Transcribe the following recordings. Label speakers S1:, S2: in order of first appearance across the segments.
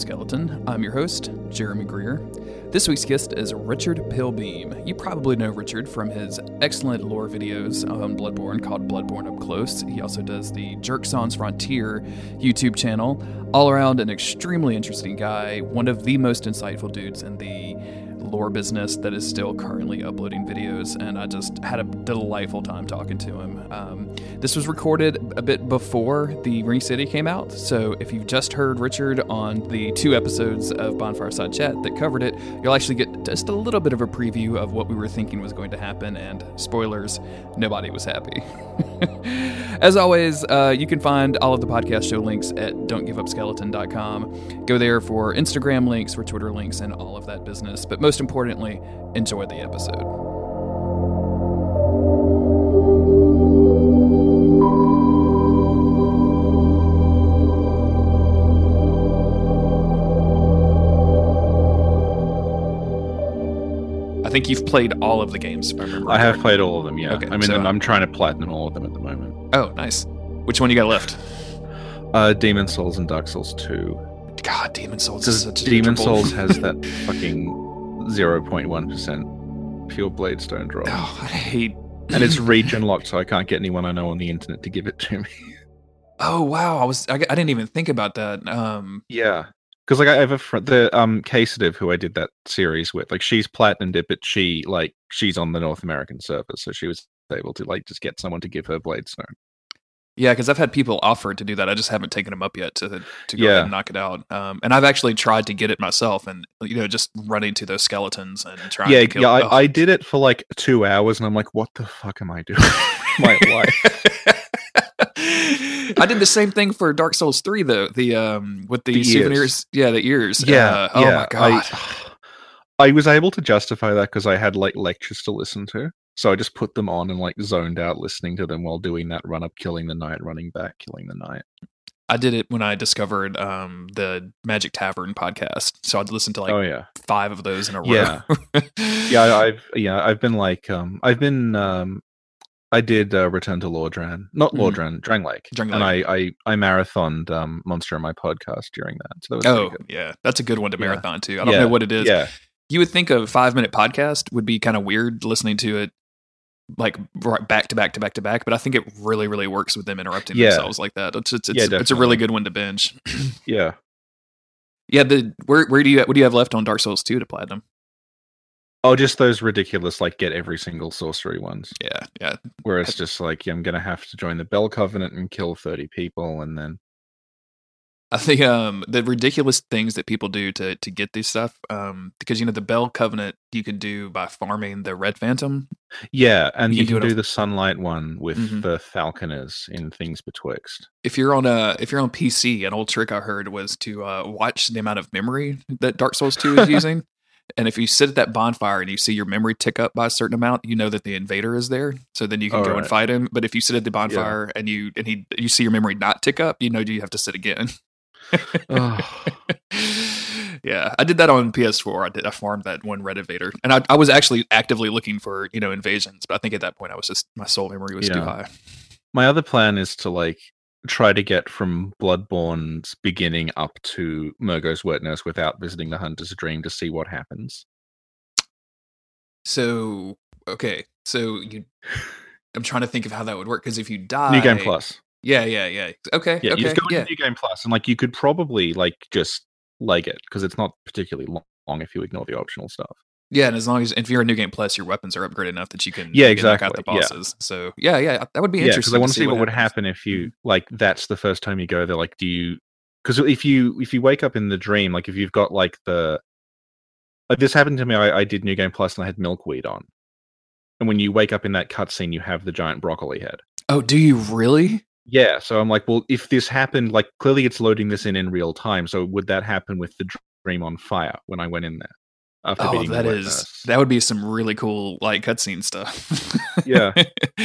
S1: Skeleton. I'm your host, Jeremy Greer. This week's guest is Richard Pillbeam. You probably know Richard from his excellent lore videos on Bloodborne called Bloodborne Up Close. He also does the Jerk Sans Frontier YouTube channel. All around an extremely interesting guy, one of the most insightful dudes in the lore business that is still currently uploading videos, and I just had a delightful time talking to him. Um, this was recorded a bit before the Ring City came out, so if you've just heard Richard on the two episodes of Bonfire Side Chat that covered it, you'll actually get just a little bit of a preview of what we were thinking was going to happen, and spoilers, nobody was happy. As always, uh, you can find all of the podcast show links at don'tgiveupskeleton.com. Go there for Instagram links, for Twitter links, and all of that business. But most importantly, enjoy the episode. I think you've played all of the games. If I remember.
S2: I have played all of them. Yeah,
S1: Okay,
S2: I mean,
S1: so-
S2: I'm, trying to platinum all of them at the moment.
S1: Oh, nice. Which one you got left?
S2: Uh, Demon Souls and Dark Souls 2.
S1: God, Demon Souls is such a
S2: Demon Souls has that fucking 0.1% pure blade stone drop,
S1: Oh, I hate.
S2: and it's region locked, so I can't get anyone I know on the internet to give it to me.
S1: Oh wow, I was I, I didn't even think about that. Um,
S2: yeah, because like I have a friend, the um Casetive, who I did that series with, like she's platinumed it, but she like she's on the North American server, so she was able to like just get someone to give her blade stone.
S1: Yeah, because I've had people offer to do that. I just haven't taken them up yet to to go
S2: Yeah.
S1: ahead and knock it out. Um, and I've actually tried to get it myself, and you know, just running to those skeletons and trying.
S2: yeah,
S1: to kill,
S2: yeah. I, I did it for like two hours, and I'm like, what the fuck am I doing? My life.
S1: I did the same thing for Dark Souls three though. The um with the,
S2: The ears.
S1: souvenirs, yeah, the ears.
S2: Yeah.
S1: Uh, oh
S2: yeah,
S1: my god.
S2: I, I was able to justify that because I had like lectures to listen to. So I just put them on and like zoned out listening to them while doing that run up, killing the knight, running back, killing the knight.
S1: I did it when I discovered um the Magic Tavern podcast. So I'd listen to like
S2: oh yeah,
S1: five of those in a row.
S2: Yeah. yeah. I've yeah, I've been like um, I've been um, I did uh, Return to Lordran, not
S1: Mhm.
S2: Lordran, Drangleic,
S1: Drang
S2: and I I I marathoned um, Monster in my podcast during that. So that was
S1: Oh yeah, that's a good one to
S2: Yeah.
S1: marathon too. I don't
S2: Yeah,
S1: know what it is.
S2: Yeah,
S1: You would think a five minute podcast would be kind of weird listening to it like right back to back to back to back, but I think it really really works with them interrupting
S2: Yeah.
S1: themselves like that. It's it's, it's,
S2: Yeah,
S1: it's a really good one to binge.
S2: yeah.
S1: yeah, the where where do you what do you have left on Dark Souls two to platinum?
S2: Oh, just those ridiculous like get every single sorcery ones.
S1: Yeah, yeah,
S2: where it's just like yeah, I'm gonna have to join the Bell Covenant and kill thirty people, and then
S1: I think um the ridiculous things that people do to to get this stuff um because you know the Bell Covenant you can do by farming the Red Phantom.
S2: yeah, and
S1: You
S2: you,
S1: can do
S2: do the Sunlight one with
S1: Mhm.
S2: the Falconers in Things Betwixt.
S1: If you're on a if you're on PC, an old trick I heard was to uh, watch the amount of memory that Dark Souls two is using. And if you sit at that bonfire and you see your memory tick up by a certain amount, you know that the invader is there. So then you can
S2: All
S1: go and fight him. But if you sit at the bonfire and you and he you see your memory not tick up, you know you have to sit again. Yeah, I did that on PS4. I did. I farmed that one red invader, and I, I was actually actively looking for you know invasions. But I think at that point I was just my soul memory was too high.
S2: My other plan is to like try to get from Bloodborne's beginning up to Mergo's Wet Nurse without visiting the Hunter's Dream to see what happens.
S1: So okay, so you. I'm trying to think of how that would work because if you die,
S2: New Game Plus.
S1: Yeah, yeah, yeah. Okay,
S2: Yeah,
S1: okay,
S2: you just go
S1: yeah.
S2: into New Game Plus, and like you could probably like just leg it because it's not particularly long, if you ignore the optional stuff.
S1: Yeah, and as long as if you're a new game plus, your weapons are upgraded enough that you can
S2: Yeah,
S1: you can knock out the
S2: exactly, yeah.
S1: bosses. So yeah, yeah, that would be
S2: yeah, because
S1: interesting.
S2: I want to see what, would happen if mm-hmm. you like. That's the first time you go there. Like, do you? Because if you if you wake up in the dream, like if you've got like the like this happened to me. I, I did New Game Plus and I had milkweed on, and when you wake up in that cutscene, you have the giant broccoli head.
S1: Oh, do you really?
S2: Yeah, so I'm like, well, if this happened, like clearly it's loading this in in real time. So would that happen with the dream on fire when I went in there? After
S1: Oh,
S2: beating the
S1: that
S2: wet
S1: is
S2: nurse?
S1: that would be some really cool like cutscene stuff.
S2: Yeah.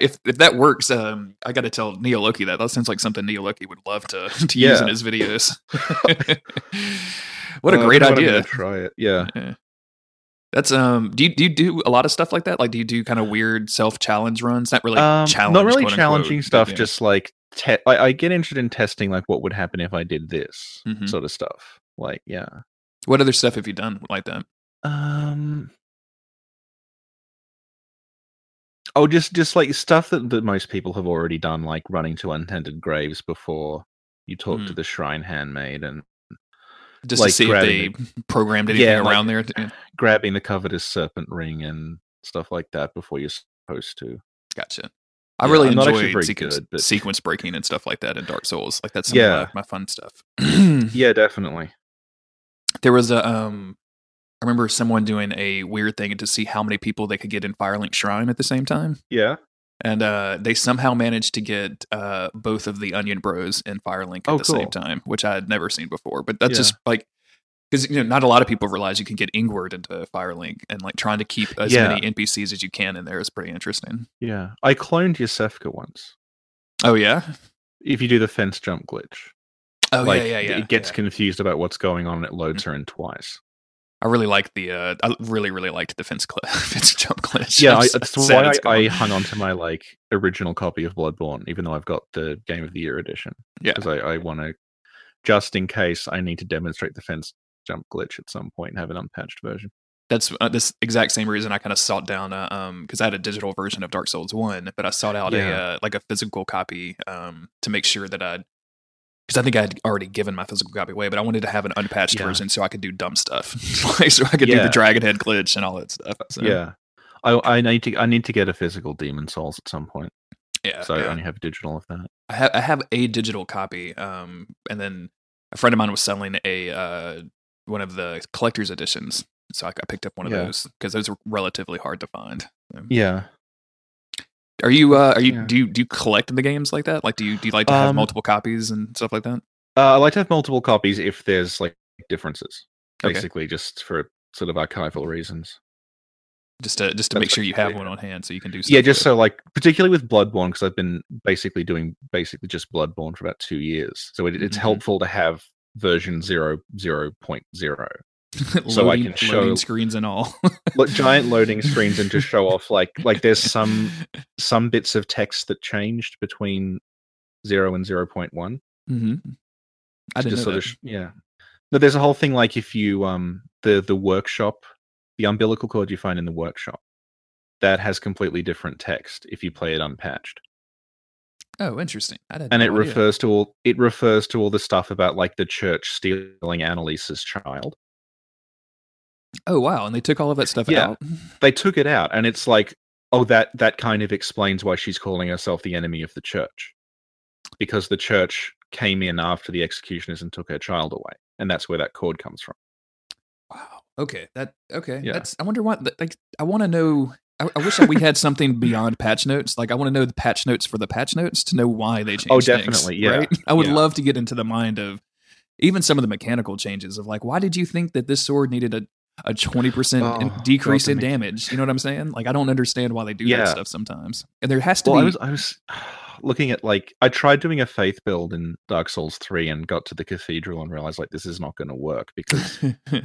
S1: if if that works, um, I got to tell Neo Loki that that sounds like something Neo Loki would love to to use in his videos. what a
S2: Uh,
S1: great
S2: I don't know, I'm
S1: idea!
S2: Try it. Yeah.
S1: Yeah. That's um. Do you do you do a lot of stuff like that? Like, do you do kind of weird self challenge runs? Not really
S2: Um,
S1: challenge,
S2: not really
S1: quote unquote,
S2: challenging stuff. Just like te- I, I get interested in testing like what would happen if I did this
S1: Mhm.
S2: sort of stuff. Like, yeah.
S1: What other stuff have you done like that?
S2: Um. Oh, just just like stuff that, that most people have already done, like running to untended graves before you talk to
S1: Hmm.
S2: the shrine handmaid and
S1: Just
S2: Like
S1: to see if they programmed anything
S2: Yeah, like-
S1: around there.
S2: grabbing the covetous serpent ring and stuff like that before you're supposed to.
S1: Gotcha. I
S2: Yeah,
S1: really
S2: I'm not
S1: enjoyed sequence,
S2: good, but-
S1: sequence breaking and stuff like that in Dark Souls. Like that's
S2: Yeah.
S1: my, my fun stuff.
S2: Yeah, definitely.
S1: there was a um I remember someone doing a weird thing to see how many people they could get in Firelink Shrine at the same time.
S2: Yeah.
S1: And uh, they somehow managed to get uh, both of the Onion Bros and Firelink at
S2: Oh,
S1: the same time, which I had never seen before. But that's
S2: Yeah.
S1: just like because you know not a lot of people realize you can get Ingward into Firelink, and like trying to keep as
S2: Yeah.
S1: many NPCs as you can in there is pretty interesting.
S2: Yeah. I cloned Yosefka once.
S1: Oh yeah,
S2: If you do the fence jump glitch.
S1: oh
S2: like,
S1: yeah, yeah, yeah.
S2: It gets
S1: yeah.
S2: confused about what's going on and it loads her in twice.
S1: I really liked the. Uh, I really, really liked the fence, cl- fence jump glitch.
S2: Yeah,
S1: so
S2: that's why I, I hung on to my like original copy of Bloodborne, even though I've got the Game of the Year edition.
S1: Yeah.
S2: because I, I want to, just in case I need to demonstrate the fence jump glitch at some point and have an unpatched version.
S1: that's uh, this exact same reason I kind of sought down uh, um because I had a digital version of Dark Souls one, but I sought out a uh, like a physical copy um to make sure that I'd because I think I'd already given my physical copy away, but I wanted to have an unpatched
S2: Yeah.
S1: version so I could do dumb stuff, like so I could do the dragon head glitch and all that stuff. So,
S2: Yeah, I, I need to I need to get a physical Demon Souls at some point.
S1: yeah.
S2: so
S1: yeah.
S2: I only have digital of that.
S1: I have I have a digital copy, um, and then a friend of mine was selling a uh, one of the collector's editions, so I, I picked up one of
S2: Yeah.
S1: those because those were relatively hard to find.
S2: Yeah,
S1: Are you uh, are you
S2: Yeah.
S1: do you do you collect the games like that? Like, do you do you like to have
S2: Um,
S1: multiple copies and stuff like that?
S2: uh, I like to have multiple copies if there's like differences.
S1: Okay.
S2: Basically, just for sort of archival reasons.
S1: Just to just to
S2: that's
S1: make sure you have
S2: basically
S1: one on hand so you can do. Stuff
S2: Yeah, just so like particularly with Bloodborne because I've been basically doing basically just Bloodborne for about two years, so it, it's
S1: Mhm.
S2: helpful to have version zero zero zero.
S1: loading,
S2: so I can show-
S1: loading screens and all.
S2: Look, giant loading screens and just show off like like there's some some bits of text that changed between zero and zero point one.
S1: Mm-hmm. I didn't
S2: just
S1: know
S2: sort
S1: that.
S2: of yeah. No, there's a whole thing like if you um the the workshop, the umbilical cord you find in the workshop, that has completely different text if you play it unpatched,
S1: oh, interesting.
S2: And it
S1: idea.
S2: refers to all it refers to all the stuff about like the church stealing Annalise's child.
S1: Oh wow, and they took all of that stuff
S2: Yeah.
S1: out.
S2: They took it out, and it's like oh that that kind of explains why she's calling herself the enemy of the church, because the church came in after the executioners and took her child away, and that's where that cord comes from.
S1: Wow. Okay. That okay.
S2: Yeah.
S1: That's I wonder what like I want to know I, I wish that we had something beyond patch notes. Like I want to know the patch notes for the patch notes to know why they oh, changed.
S2: Oh,
S1: things,
S2: definitely, yeah,
S1: Right? I would
S2: yeah.
S1: love to get into the mind of even some of the mechanical changes of like why did you think that this sword needed a a twenty percent
S2: Oh,
S1: decrease in damage? You know what I'm saying? Like I don't understand why they do
S2: Yeah.
S1: that stuff sometimes. And there has to
S2: Well, I
S1: be
S2: was I was looking at like I tried doing a faith build in Dark Souls three and got to the cathedral and realized like this is not going to work because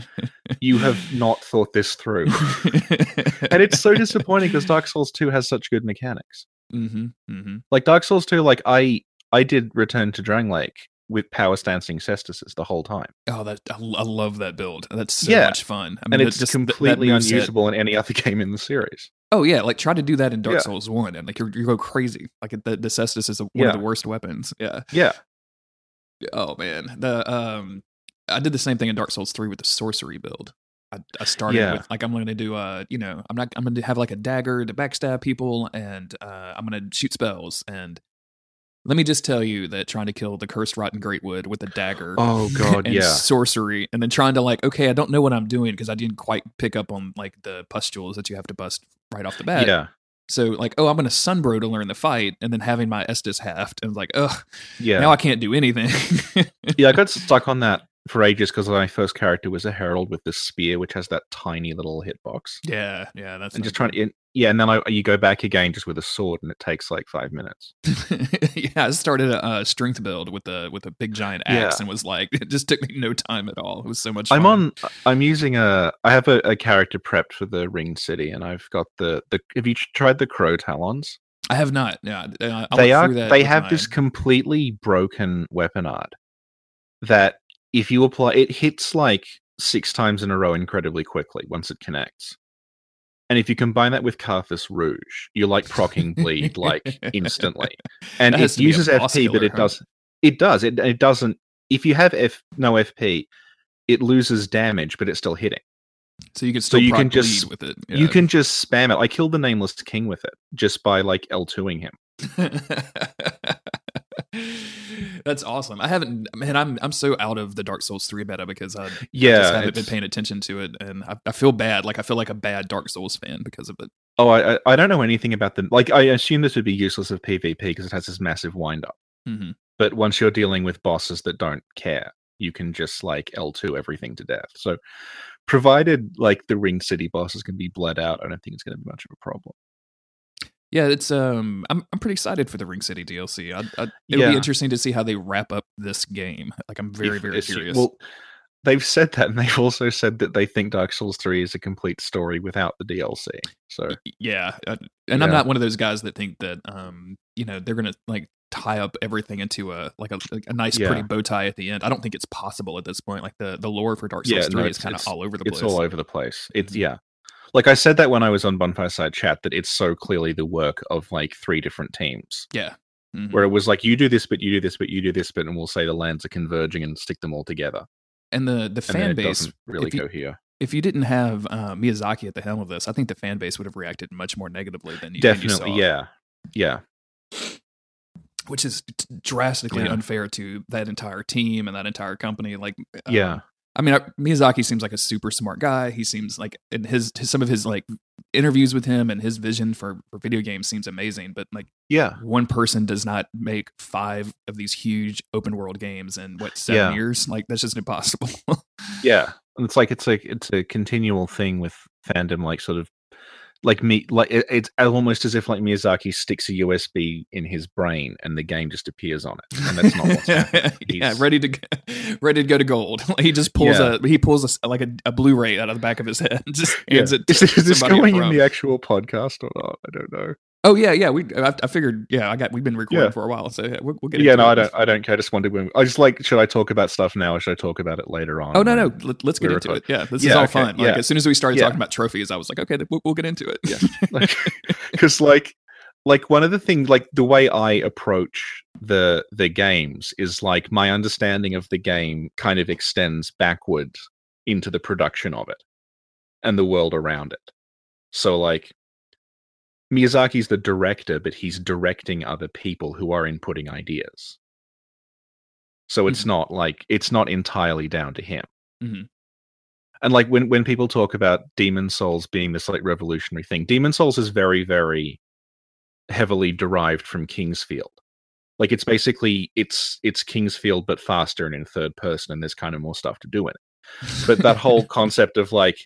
S2: you have not thought this through, and it's so disappointing because Dark Souls two has such good mechanics.
S1: hmm hmm
S2: Like Dark Souls two, like I I did Return to Drangleic with power stancing cestises the whole time,
S1: Oh, that I, I love that build. That's so
S2: Yeah.
S1: much fun. I
S2: and
S1: mean,
S2: it's
S1: just that
S2: completely unusable in any other game in the series.
S1: Oh yeah, like try to do that in Dark
S2: Yeah.
S1: Souls one, and like you go crazy. Like the the Cestus is one
S2: Yeah.
S1: of the worst weapons. Yeah.
S2: Yeah,
S1: Oh man, the um, I did the same thing in Dark Souls three with the sorcery build. I, I started
S2: Yeah.
S1: with like I'm going to do uh you know I'm not I'm going to have like a dagger to backstab people and uh I'm going to shoot spells and let me just tell you that trying to kill the cursed rotten greatwood with a dagger
S2: Oh god,
S1: and
S2: yeah.
S1: sorcery and then trying to like okay I don't know what I'm doing because I didn't quite pick up on like the pustules that you have to bust right off the bat.
S2: yeah,
S1: So like, oh, I'm gonna sunbro to learn the fight, and then having my Estus haft, and like, ugh,
S2: yeah.
S1: now I can't do anything.
S2: yeah, I got stuck on that for ages because my first character was a herald with this spear, which has that tiny little hitbox.
S1: yeah, yeah, that's
S2: And just trying to, yeah, and then I, you go back again just with a sword, and it takes like five minutes.
S1: yeah, I started a, uh strength build with a with a big giant axe,
S2: Yeah.
S1: and was like, it just took me no time at all. It was so much. Fun.
S2: I'm on. I'm using a. I have a, a character prepped for the Ring city, and I've got the the. Have you tried the crow talons?
S1: I have not. Yeah, I
S2: they are they have
S1: my-
S2: this completely broken weapon art that if you apply it hits like six times in a row incredibly quickly once it connects. And if you combine that with Carthus Rouge, you're like procking bleed like instantly. And it
S1: to be a
S2: uses FP, but it
S1: huh?
S2: does it does. It it doesn't if you have F no FP, it loses damage, but it's still hitting.
S1: So you can
S2: So
S1: still
S2: you
S1: proc
S2: can just-
S1: bleed with it.
S2: You can just spam it. I killed the nameless king with it just by like L2ing him.
S1: That's awesome. I haven't, man. I'm I'm so out of the Dark Souls three beta because I, I
S2: Yeah,
S1: just haven't been paying attention to it, and I, I feel bad. Like I feel like a bad Dark Souls fan because of it.
S2: Oh, I I- I don't know anything about them. Like I assume this would be useless of PvP because it has this massive wind up.
S1: hmm
S2: But once you're dealing with bosses that don't care, you can just like L2 everything to death. So provided like the ring city bosses can be bled out, I don't think it's going to be much of a problem.
S1: Yeah, it's um. I'm I'm pretty excited for the Ring City DLC. I, I, it would
S2: Yeah.
S1: be interesting to see how they wrap up this game. Like I'm very
S2: If-
S1: very
S2: if-
S1: curious.
S2: Well, they've said that, and they've also said that they think Dark Souls 3 is a complete story without the DLC. So
S1: yeah uh, and i'm not one of those guys that think that um you know they're gonna like tie up everything into a like a, like a nice
S2: Yeah.
S1: pretty bow tie at the end i don't think it's possible at this point like the the lore for dark souls
S2: Yeah,
S1: 3
S2: no,
S1: is kind of all over the
S2: it's
S1: place
S2: all over the place. It's yeah. Like I said that when I was on Bonfire Side Chat, that it's so clearly the work of like three different teams.
S1: yeah Mhm.
S2: Where it was like you do this, but you do this, but you do this, but and we'll say the lands are converging and stick them all together.
S1: and the the fan
S2: it
S1: base
S2: really
S1: you-
S2: cohere.
S1: if you didn't have uh, miyazaki at the helm of this i think the fan base would have reacted much more negatively than you, than you
S2: Definitely,
S1: saw,
S2: yeah, yeah,
S1: which is drastically
S2: Yeah.
S1: unfair to that entire team and that entire company like um,
S2: yeah,
S1: I mean, Miyazaki seems like a super smart guy. He seems like in his, his some of his like interviews with him and his vision for for video games seems amazing. But like
S2: yeah,
S1: one person does not make five of these huge open world games in what seven
S2: Yeah.
S1: years? Like that's just impossible.
S2: yeah. And it's like it's like it's a continual thing with fandom, like sort of like me, like it, it's almost as if like Miyazaki sticks a USB in his brain and the game just appears on it, and that's not what's happening.
S1: yeah, ready to g- ready to go to gold. he just pulls
S2: Yeah.
S1: a he pulls a like a, a Blu-ray out of the back of his head just hands
S2: Yeah.
S1: it. To
S2: Is, is this going in the actual podcast or not? I don't know.
S1: Oh yeah, yeah. We I, I figured. Yeah, I got. We've been recording
S2: Yeah.
S1: for a while, so yeah, we'll, we'll get.
S2: Yeah,
S1: into
S2: no,
S1: it.
S2: I don't. I don't care. I just wondered when. I just like. Should I talk about stuff now, or should I talk about it later on?
S1: Oh no, no. Let, let's get into it. Yeah, this is all
S2: okay,
S1: fun. Like
S2: yeah.
S1: as soon as we started
S2: Yeah.
S1: talking about trophies, I was like, okay, we'll, we'll get into it.
S2: Yeah. because like like one of the things like the way i approach the the games is like my understanding of the game kind of extends backward into the production of it and the world around it so like miyazaki's the director but he's directing other people who are inputting ideas so it's
S1: Mhm.
S2: not like it's not entirely down to him
S1: Mhm.
S2: and like when when people talk about demon souls being this like revolutionary thing demon souls is very very heavily derived from kingsfield like it's basically it's it's kingsfield but faster and in third person and there's kind of more stuff to do in it but that whole concept of like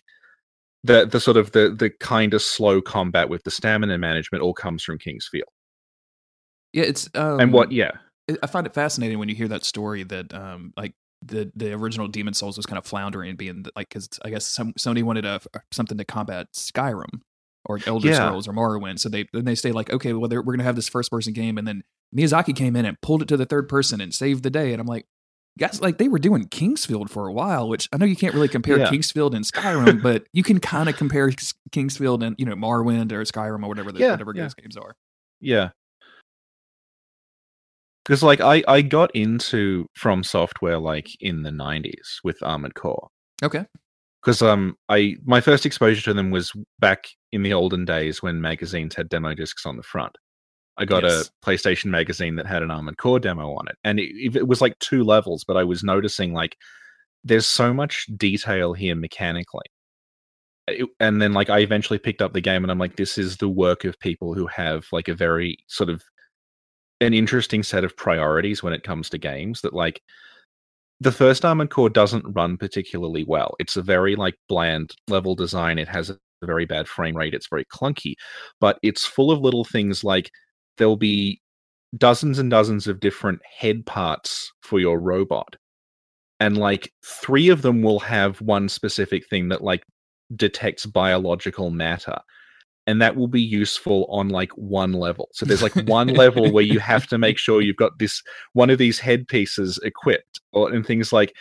S2: the the sort of the the kind of slow combat with the stamina management all comes from kingsfield
S1: yeah, it's um,
S2: and what yeah
S1: I find it fascinating when you hear that story that um like the the original Demon Souls was kind of floundering, and being like because I guess some Sony wanted a something to combat Skyrim or Elder
S2: Yeah.
S1: Scrolls or Morrowind, so they then they stay like, okay, well we're gonna have this first person game, and then Miyazaki came in and pulled it to the third person and saved the day, and I'm like. Guys, like they were doing Kingsfield for a while, which I know you can't really compare
S2: Yeah.
S1: Kingsfield and Skyrim, but you can kind of compare Kingsfield and you know Morrowind or Skyrim or whatever the,
S2: Yeah,
S1: whatever
S2: yeah.
S1: those games are.
S2: Yeah. Because like I I got into From Software like in the 90s with Armored Core.
S1: Okay,
S2: Because um I my first exposure to them was back in the olden days when magazines had demo discs on the front. I got
S1: Yes.
S2: a PlayStation magazine that had an Armored Core demo on it, and it, it was like two levels. But I was noticing like there's so much detail here mechanically. It- and then like I eventually picked up the game, and I'm like, this is the work of people who have like a very sort of an interesting set of priorities when it comes to games. That like the first Armored Core doesn't run particularly well. It's a very like bland level design. It has a very bad frame rate. It's very clunky, but it's full of little things like there'll be dozens and dozens of different head parts for your robot. And like three of them will have one specific thing that like detects biological matter. and that will be useful on like one level. So there's like one level where you have to make sure you've got this one of these headpieces equipped, or and things like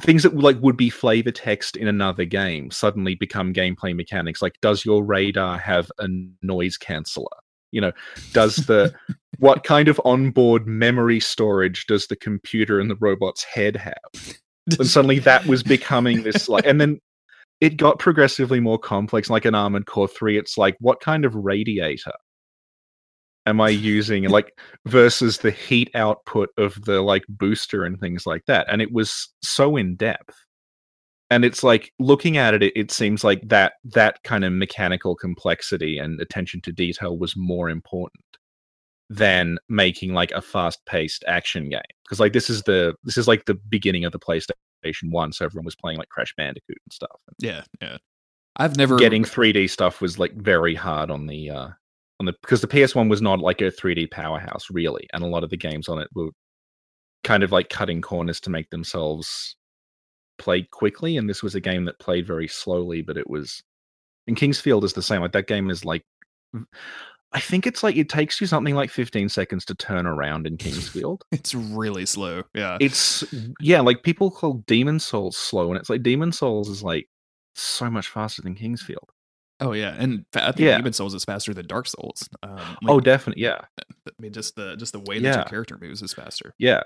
S2: things that like would be flavor text in another game suddenly become gameplay mechanics. Like, does your radar have a noise canceller? You know, does the what kind of onboard memory storage does the computer in the robot's head have? And suddenly that was becoming this like, and then it got progressively more complex. Like an Armored Core 3, it's like, what kind of radiator am I using? Like, versus the heat output of the like booster and things like that. And it was so in depth. And it's like looking at it, it, it seems like that that kind of mechanical complexity and attention to detail was more important than making like a fast-paced action game because like this is the this is like the beginning of the PlayStation One, so everyone was playing like Crash Bandicoot and stuff.
S1: Yeah, yeah. I've never
S2: Getting 3D stuff was like very hard on the uh on the because the PS1 was not like a 3D powerhouse really, and a lot of the games on it were kind of like cutting corners to make themselves play quickly, and this was a game that played very slowly, but it was. And Kingsfield is the same. Like that game is like I think it's like it takes you something like 15 seconds to turn around in Kingsfield.
S1: it's really slow. Yeah.
S2: It's yeah, like people call Demon Souls slow, and it's like Demon Souls is like so much faster than Kingsfield.
S1: Oh yeah, and I think
S2: Yeah.
S1: Demon Souls is faster than Dark Souls. Um, like,
S2: oh, definitely, yeah,
S1: I mean, just the just the way that
S2: Yeah.
S1: your character moves is faster.
S2: yeah.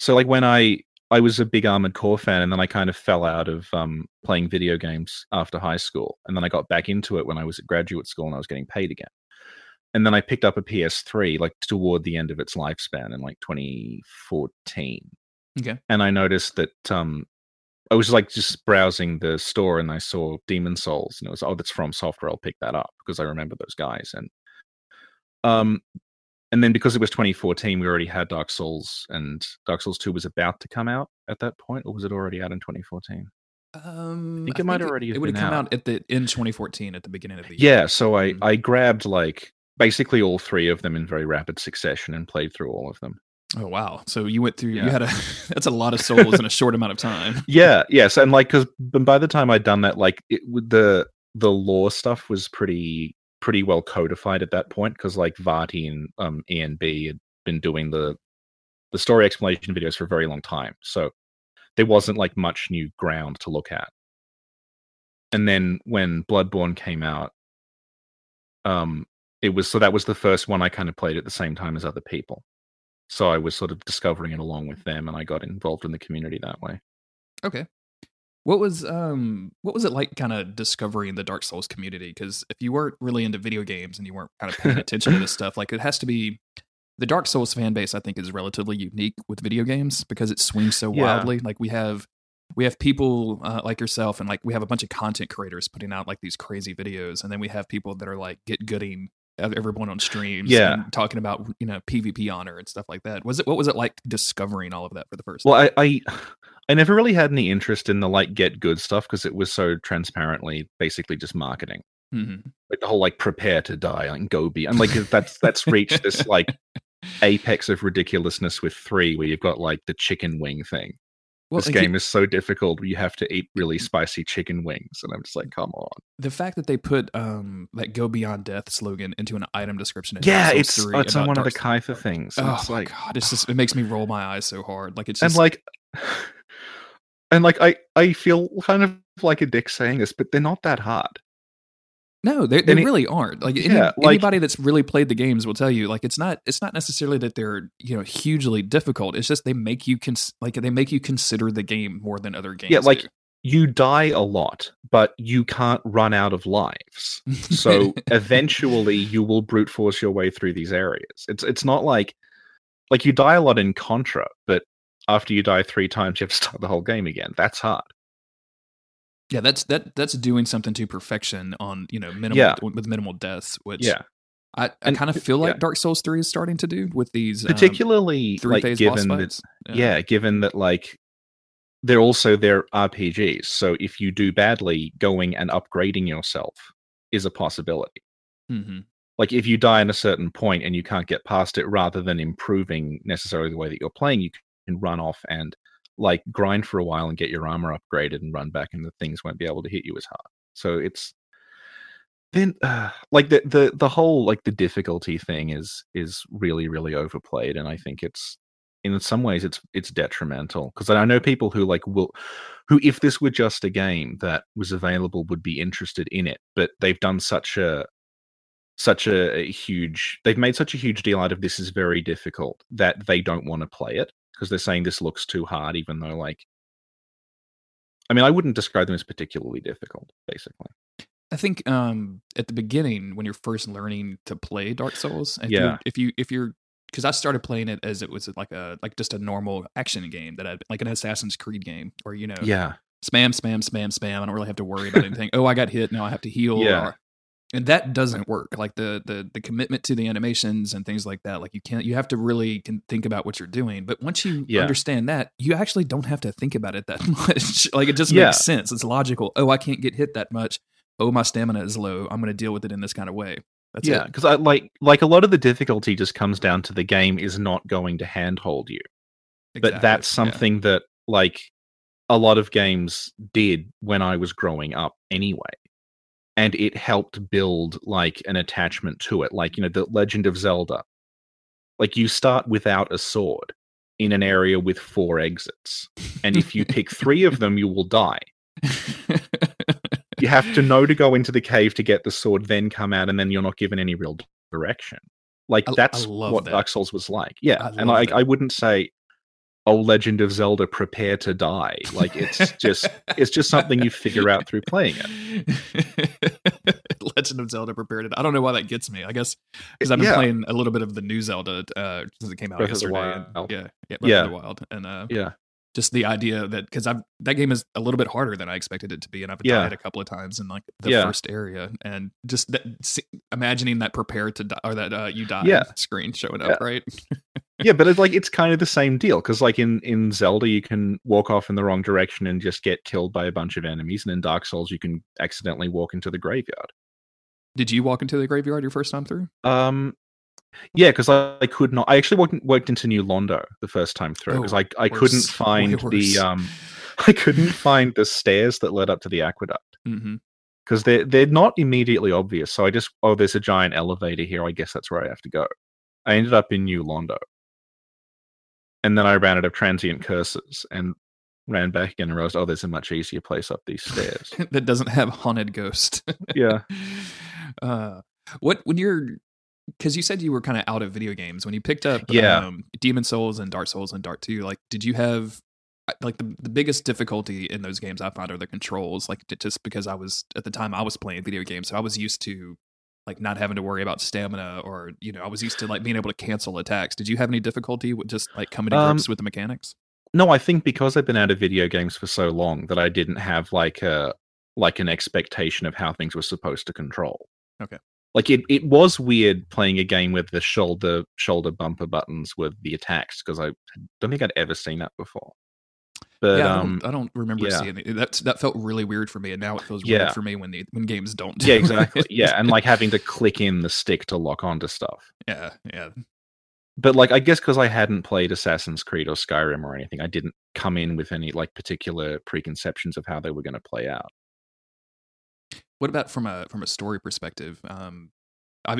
S2: So like when I I was a big Armored Core fan, and then I kind of fell out of um, playing video games after high school, and then I got back into it when I was at graduate school and I was getting paid again. And then I picked up a PS3 like toward the end of its lifespan in like 2014.
S1: Okay.
S2: and I noticed that um, I was like just browsing the store and I saw Demon Souls and it was oh that's from software I'll pick that up because I remember those guys and um and then because it was 2014 we already had Dark Souls and Dark Souls 2 was about to come out at that point or was it already out in 2014
S1: Um,
S2: think it might already
S1: It,
S2: have
S1: would have come
S2: out.
S1: out at the in 2014 at the beginning of the year.
S2: yeah so I
S1: Mhm.
S2: I grabbed like basically all three of them in very rapid succession and played through all of them
S1: Oh wow. So you went through. You had a. that's a lot of souls in a short amount of time.
S2: yeah yes and like because by the time i'd done that like it the the lore stuff was pretty pretty well codified at that point because like Vaati and um enb had been doing the the story explanation videos for a very long time so there wasn't like much new ground to look at. And then when bloodborne came out um it was so that was the first one i kind of played at the same time as other people. So i was sort of discovering it along with them and i got involved in the community that way.
S1: Okay. What was um what was it like kind of discovering the Dark Souls community? Because if you weren't really into video games and you weren't kind of paying attention to this stuff, like it has to be the Dark Souls fan base. I think is relatively unique with video games because it swings so
S2: Yeah.
S1: wildly. Like we have we have people uh, like yourself and like we have a bunch of content creators putting out like these crazy videos, and then we have people that are like get gooding everyone on streams,
S2: Yeah.
S1: and talking about you know PvP honor and stuff like that. Was it what was it like discovering all of that for the first?
S2: Well, I, I I never really had any interest in the like get good stuff because it was so transparently basically just marketing.
S1: hmm
S2: Like the whole like prepare to die and go be and like that's that's reached this like apex of ridiculousness with three where you've got like the chicken wing thing.
S1: Well,
S2: this
S1: like, you-
S2: game is so difficult where you have to eat really spicy chicken wings, and I'm just like, come on.
S1: the fact that they put um that "Go Beyond Death" slogan into an item description. In
S2: Yeah, it's
S1: 3
S2: it's on one of the Kaifa things.
S1: Oh
S2: it's like
S1: god, it's just it makes me roll my eyes so hard. Like it's
S2: and like and like I I feel kind of like a dick saying this, but they're not that hard.
S1: no, they, they
S2: it-
S1: really aren't. Like, any-
S2: like-
S1: anybody that's really played the games will tell you, like it's not it's not necessarily that they're you know hugely difficult. It's just they make you cons- like they make you consider the game more than other games.
S2: Yeah, like
S1: do.
S2: you die a lot, but you can't run out of lives. So eventually you will brute force your way through these areas. It's it's not like like you die a lot in Contra, but after you die three times you have to start the whole game again. That's hard.
S1: yeah, that's that that's doing something to perfection on you know minimal
S2: Yeah.
S1: with minimal deaths, which
S2: Yeah.
S1: I, I kind of feel like
S2: yeah.
S1: Dark Souls three is starting to do with these um,
S2: Particularly
S1: three
S2: like
S1: phase boss
S2: given that
S1: fights.
S2: yeah. given that like they're also they're RPGs. So if you do badly, going and upgrading yourself is a possibility.
S1: hmm
S2: like if you die in a certain point and you can't get past it rather than improving necessarily the way that you're playing you can run off and like grind for a while and get your armor upgraded and run back and the things won't be able to hit you as hard. So it's then uh, like the the the whole like the difficulty thing is is really really overplayed and i think it's in some ways it's it's detrimental because i know people who like will who if this were just a game that was available would be interested in it but they've done such a such a huge they've made such a huge deal out of this is very difficult that they don't want to play it because they're saying this looks too hard even though like i mean i wouldn't describe them as particularly difficult basically
S1: I think um, at the beginning when you're first learning to play Dark Souls, if
S2: Yeah.
S1: you're, if you if you're because I started playing it as it was like a like just a normal action game that I like an Assassin's Creed game where you know
S2: yeah
S1: spam spam spam spam. I don't really have to worry about anything. oh, I got hit now. I have to heal.
S2: Yeah.
S1: or- and that doesn't work. Like the the the commitment to the animations and things like that. Like you can't. You have to really can think about what you're doing. But once you
S2: Yeah.
S1: understand that, you actually don't have to think about it that much. like it just
S2: Yeah.
S1: makes sense. It's logical. Oh, I can't get hit that much. Oh, my stamina is low. I'm going to deal with it in this kind of way. That's
S2: yeah because i like like a lot of the difficulty just comes down to the game is not going to handhold you but
S1: Exactly.
S2: that's
S1: Yeah.
S2: something that like a lot of games did when i was growing up anyway and it helped build like an attachment to it like you know the legend of zelda like you start without a sword in an area with four exits and if you pick three of them you will die you have to know to go into the cave to get the sword then come out and then you're not given any real direction like
S1: I- I
S2: that's
S1: love
S2: what
S1: that.
S2: dark souls was like yeah
S1: I
S2: and like
S1: that.
S2: i wouldn't say oh legend of zelda prepare to die like it's just it's just something you figure out through playing it
S1: Legend of Zelda prepared. I don't know why that gets me. I guess because I've been
S2: Yeah.
S1: playing a little bit of the new Zelda uh, since it came out
S2: Breath
S1: yesterday. and- yeah, yeah, Breath
S2: Yeah.
S1: the Wild, and uh,
S2: yeah
S1: just the idea that because I've that game is a little bit harder than I expected it to be, and I've
S2: Yeah.
S1: died a couple of times in like the
S2: Yeah.
S1: first area, and just that, see, imagining that prepare to die or that uh, you die
S2: Yeah.
S1: screen showing up, right?
S2: yeah but it's like it's kind of the same deal because like in in zelda you can walk off in the wrong direction and just get killed by a bunch of enemies and in dark souls you can accidentally walk into the graveyard
S1: Did you walk into the graveyard your first time through?
S2: Um, yeah, because I, I could not. I actually walked, worked into New Londo the first time through because
S1: Oh,
S2: I I couldn't find the um I couldn't find the stairs that led up to the aqueduct
S1: hmm
S2: because they're they're not immediately obvious. So I just oh there's a giant elevator here. I guess that's where I have to go. I ended up in New Londo, and then I ran out of transient curses and ran back again and realized oh there's a much easier place up these stairs.
S1: that doesn't have haunted ghost.
S2: yeah.
S1: uh, what when you're because you said you were kind of out of video games when you picked up
S2: Yeah.
S1: um, Demon Souls and Dark Souls and Dark Two. Like, did you have like the the biggest difficulty in those games I found are the controls. Like, just because I was at the time I was playing video games, so I was used to like not having to worry about stamina or you know I was used to like being able to cancel attacks. Did you have any difficulty with just like coming to
S2: Um,
S1: grips with the mechanics?
S2: No, I think because I've been out of video games for so long that I didn't have like a like an expectation of how things were supposed to control.
S1: Okay.
S2: Like it, it was weird playing a game with the shoulder shoulder bumper buttons with the attacks because I don't think I'd ever seen that before. But
S1: yeah, I
S2: um,
S1: don't, I don't remember
S2: yeah.
S1: seeing it. That that felt really weird for me, and now it feels
S2: Yeah.
S1: weird for me when the when games don't. do
S2: yeah, exactly.
S1: it.
S2: Yeah, and like having to click in the stick to lock onto stuff.
S1: yeah, yeah.
S2: But like I guess because I hadn't played Assassin's Creed or Skyrim or anything, I didn't come in with any like particular preconceptions of how they were going to play out.
S1: What about from a from a story perspective? Um,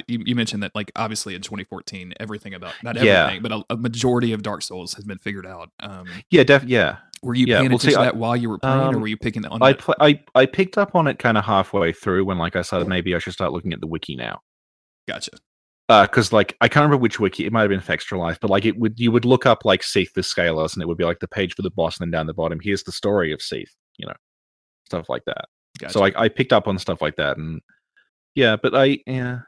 S1: you, you mentioned that like obviously in 2014, everything about not
S2: Yeah.
S1: everything, but a, a majority of Dark Souls has been figured out. Um,
S2: Yeah, def- yeah.
S1: were you
S2: Yeah,
S1: paying
S2: well, see,
S1: attention
S2: I-
S1: to that while you were playing, or
S2: um,
S1: were you picking on
S2: I, pl- I I picked up on it kind of halfway through when like I started maybe I should start looking at the wiki now.
S1: Gotcha.
S2: because like I can't remember which wiki it might have been Fextralife, but like it would you would look up like Seath the Scaleless and it would be like the page for the boss, and then down the bottom here's the story of Seath, you know, stuff like that.
S1: Gotcha.
S2: So I, I picked up on stuff like that, and yeah, but I yeah,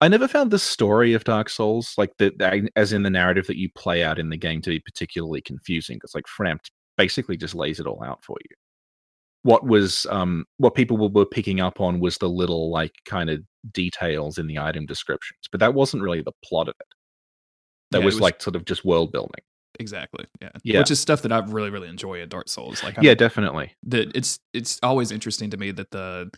S2: I never found the story of Dark Souls like the as in the narrative that you play out in the game to be particularly confusing because like Frampt basically just lays it all out for you. What was um what people were, picking up on was the little like kind of details in the item descriptions, but that wasn't really the plot of it. That
S1: Yeah, it
S2: was,
S1: was-
S2: like sort of just world building.
S1: exactly. Yeah.
S2: Yeah.
S1: Which is stuff that I really really enjoy in Dark Souls. Like I'm,
S2: Yeah, definitely.
S1: that it's it's always interesting to me that the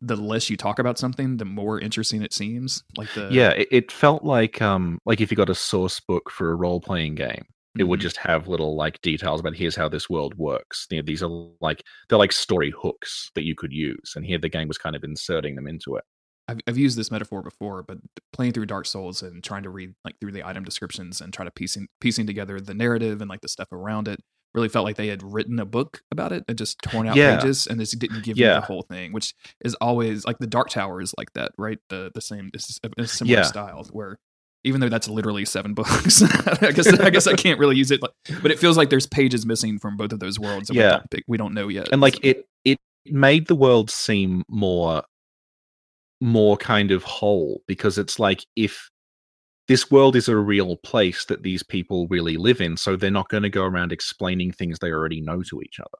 S1: the less you talk about something, the more interesting it seems. Like the
S2: yeah, it, it felt like um like if you got a source book for a role playing game, it would
S1: Mhm.
S2: just have little like details about here's how this world works. You know, these are like they're like story hooks that you could use, and here the game was kind of inserting them into it.
S1: I've, I've used this metaphor before, but playing through Dark Souls and trying to read like through the item descriptions and try to piecing piecing together the narrative and like the stuff around it really felt like they had written a book about it and just torn out
S2: Yeah.
S1: pages and just didn't give you the whole thing, which is always like the Dark Tower is like that, right? The the same, it's a, similar
S2: Yeah.
S1: style where even though that's literally seven books, I guess I guess I can't really use it, like, but it feels like there's pages missing from both of those worlds. And we
S2: Yeah.
S1: don't, pick- we don't know yet.
S2: and like
S1: So-
S2: it it made the world seem more more kind of whole because it's like if this world is a real place that these people really live in so they're not going to go around explaining things they already know to each other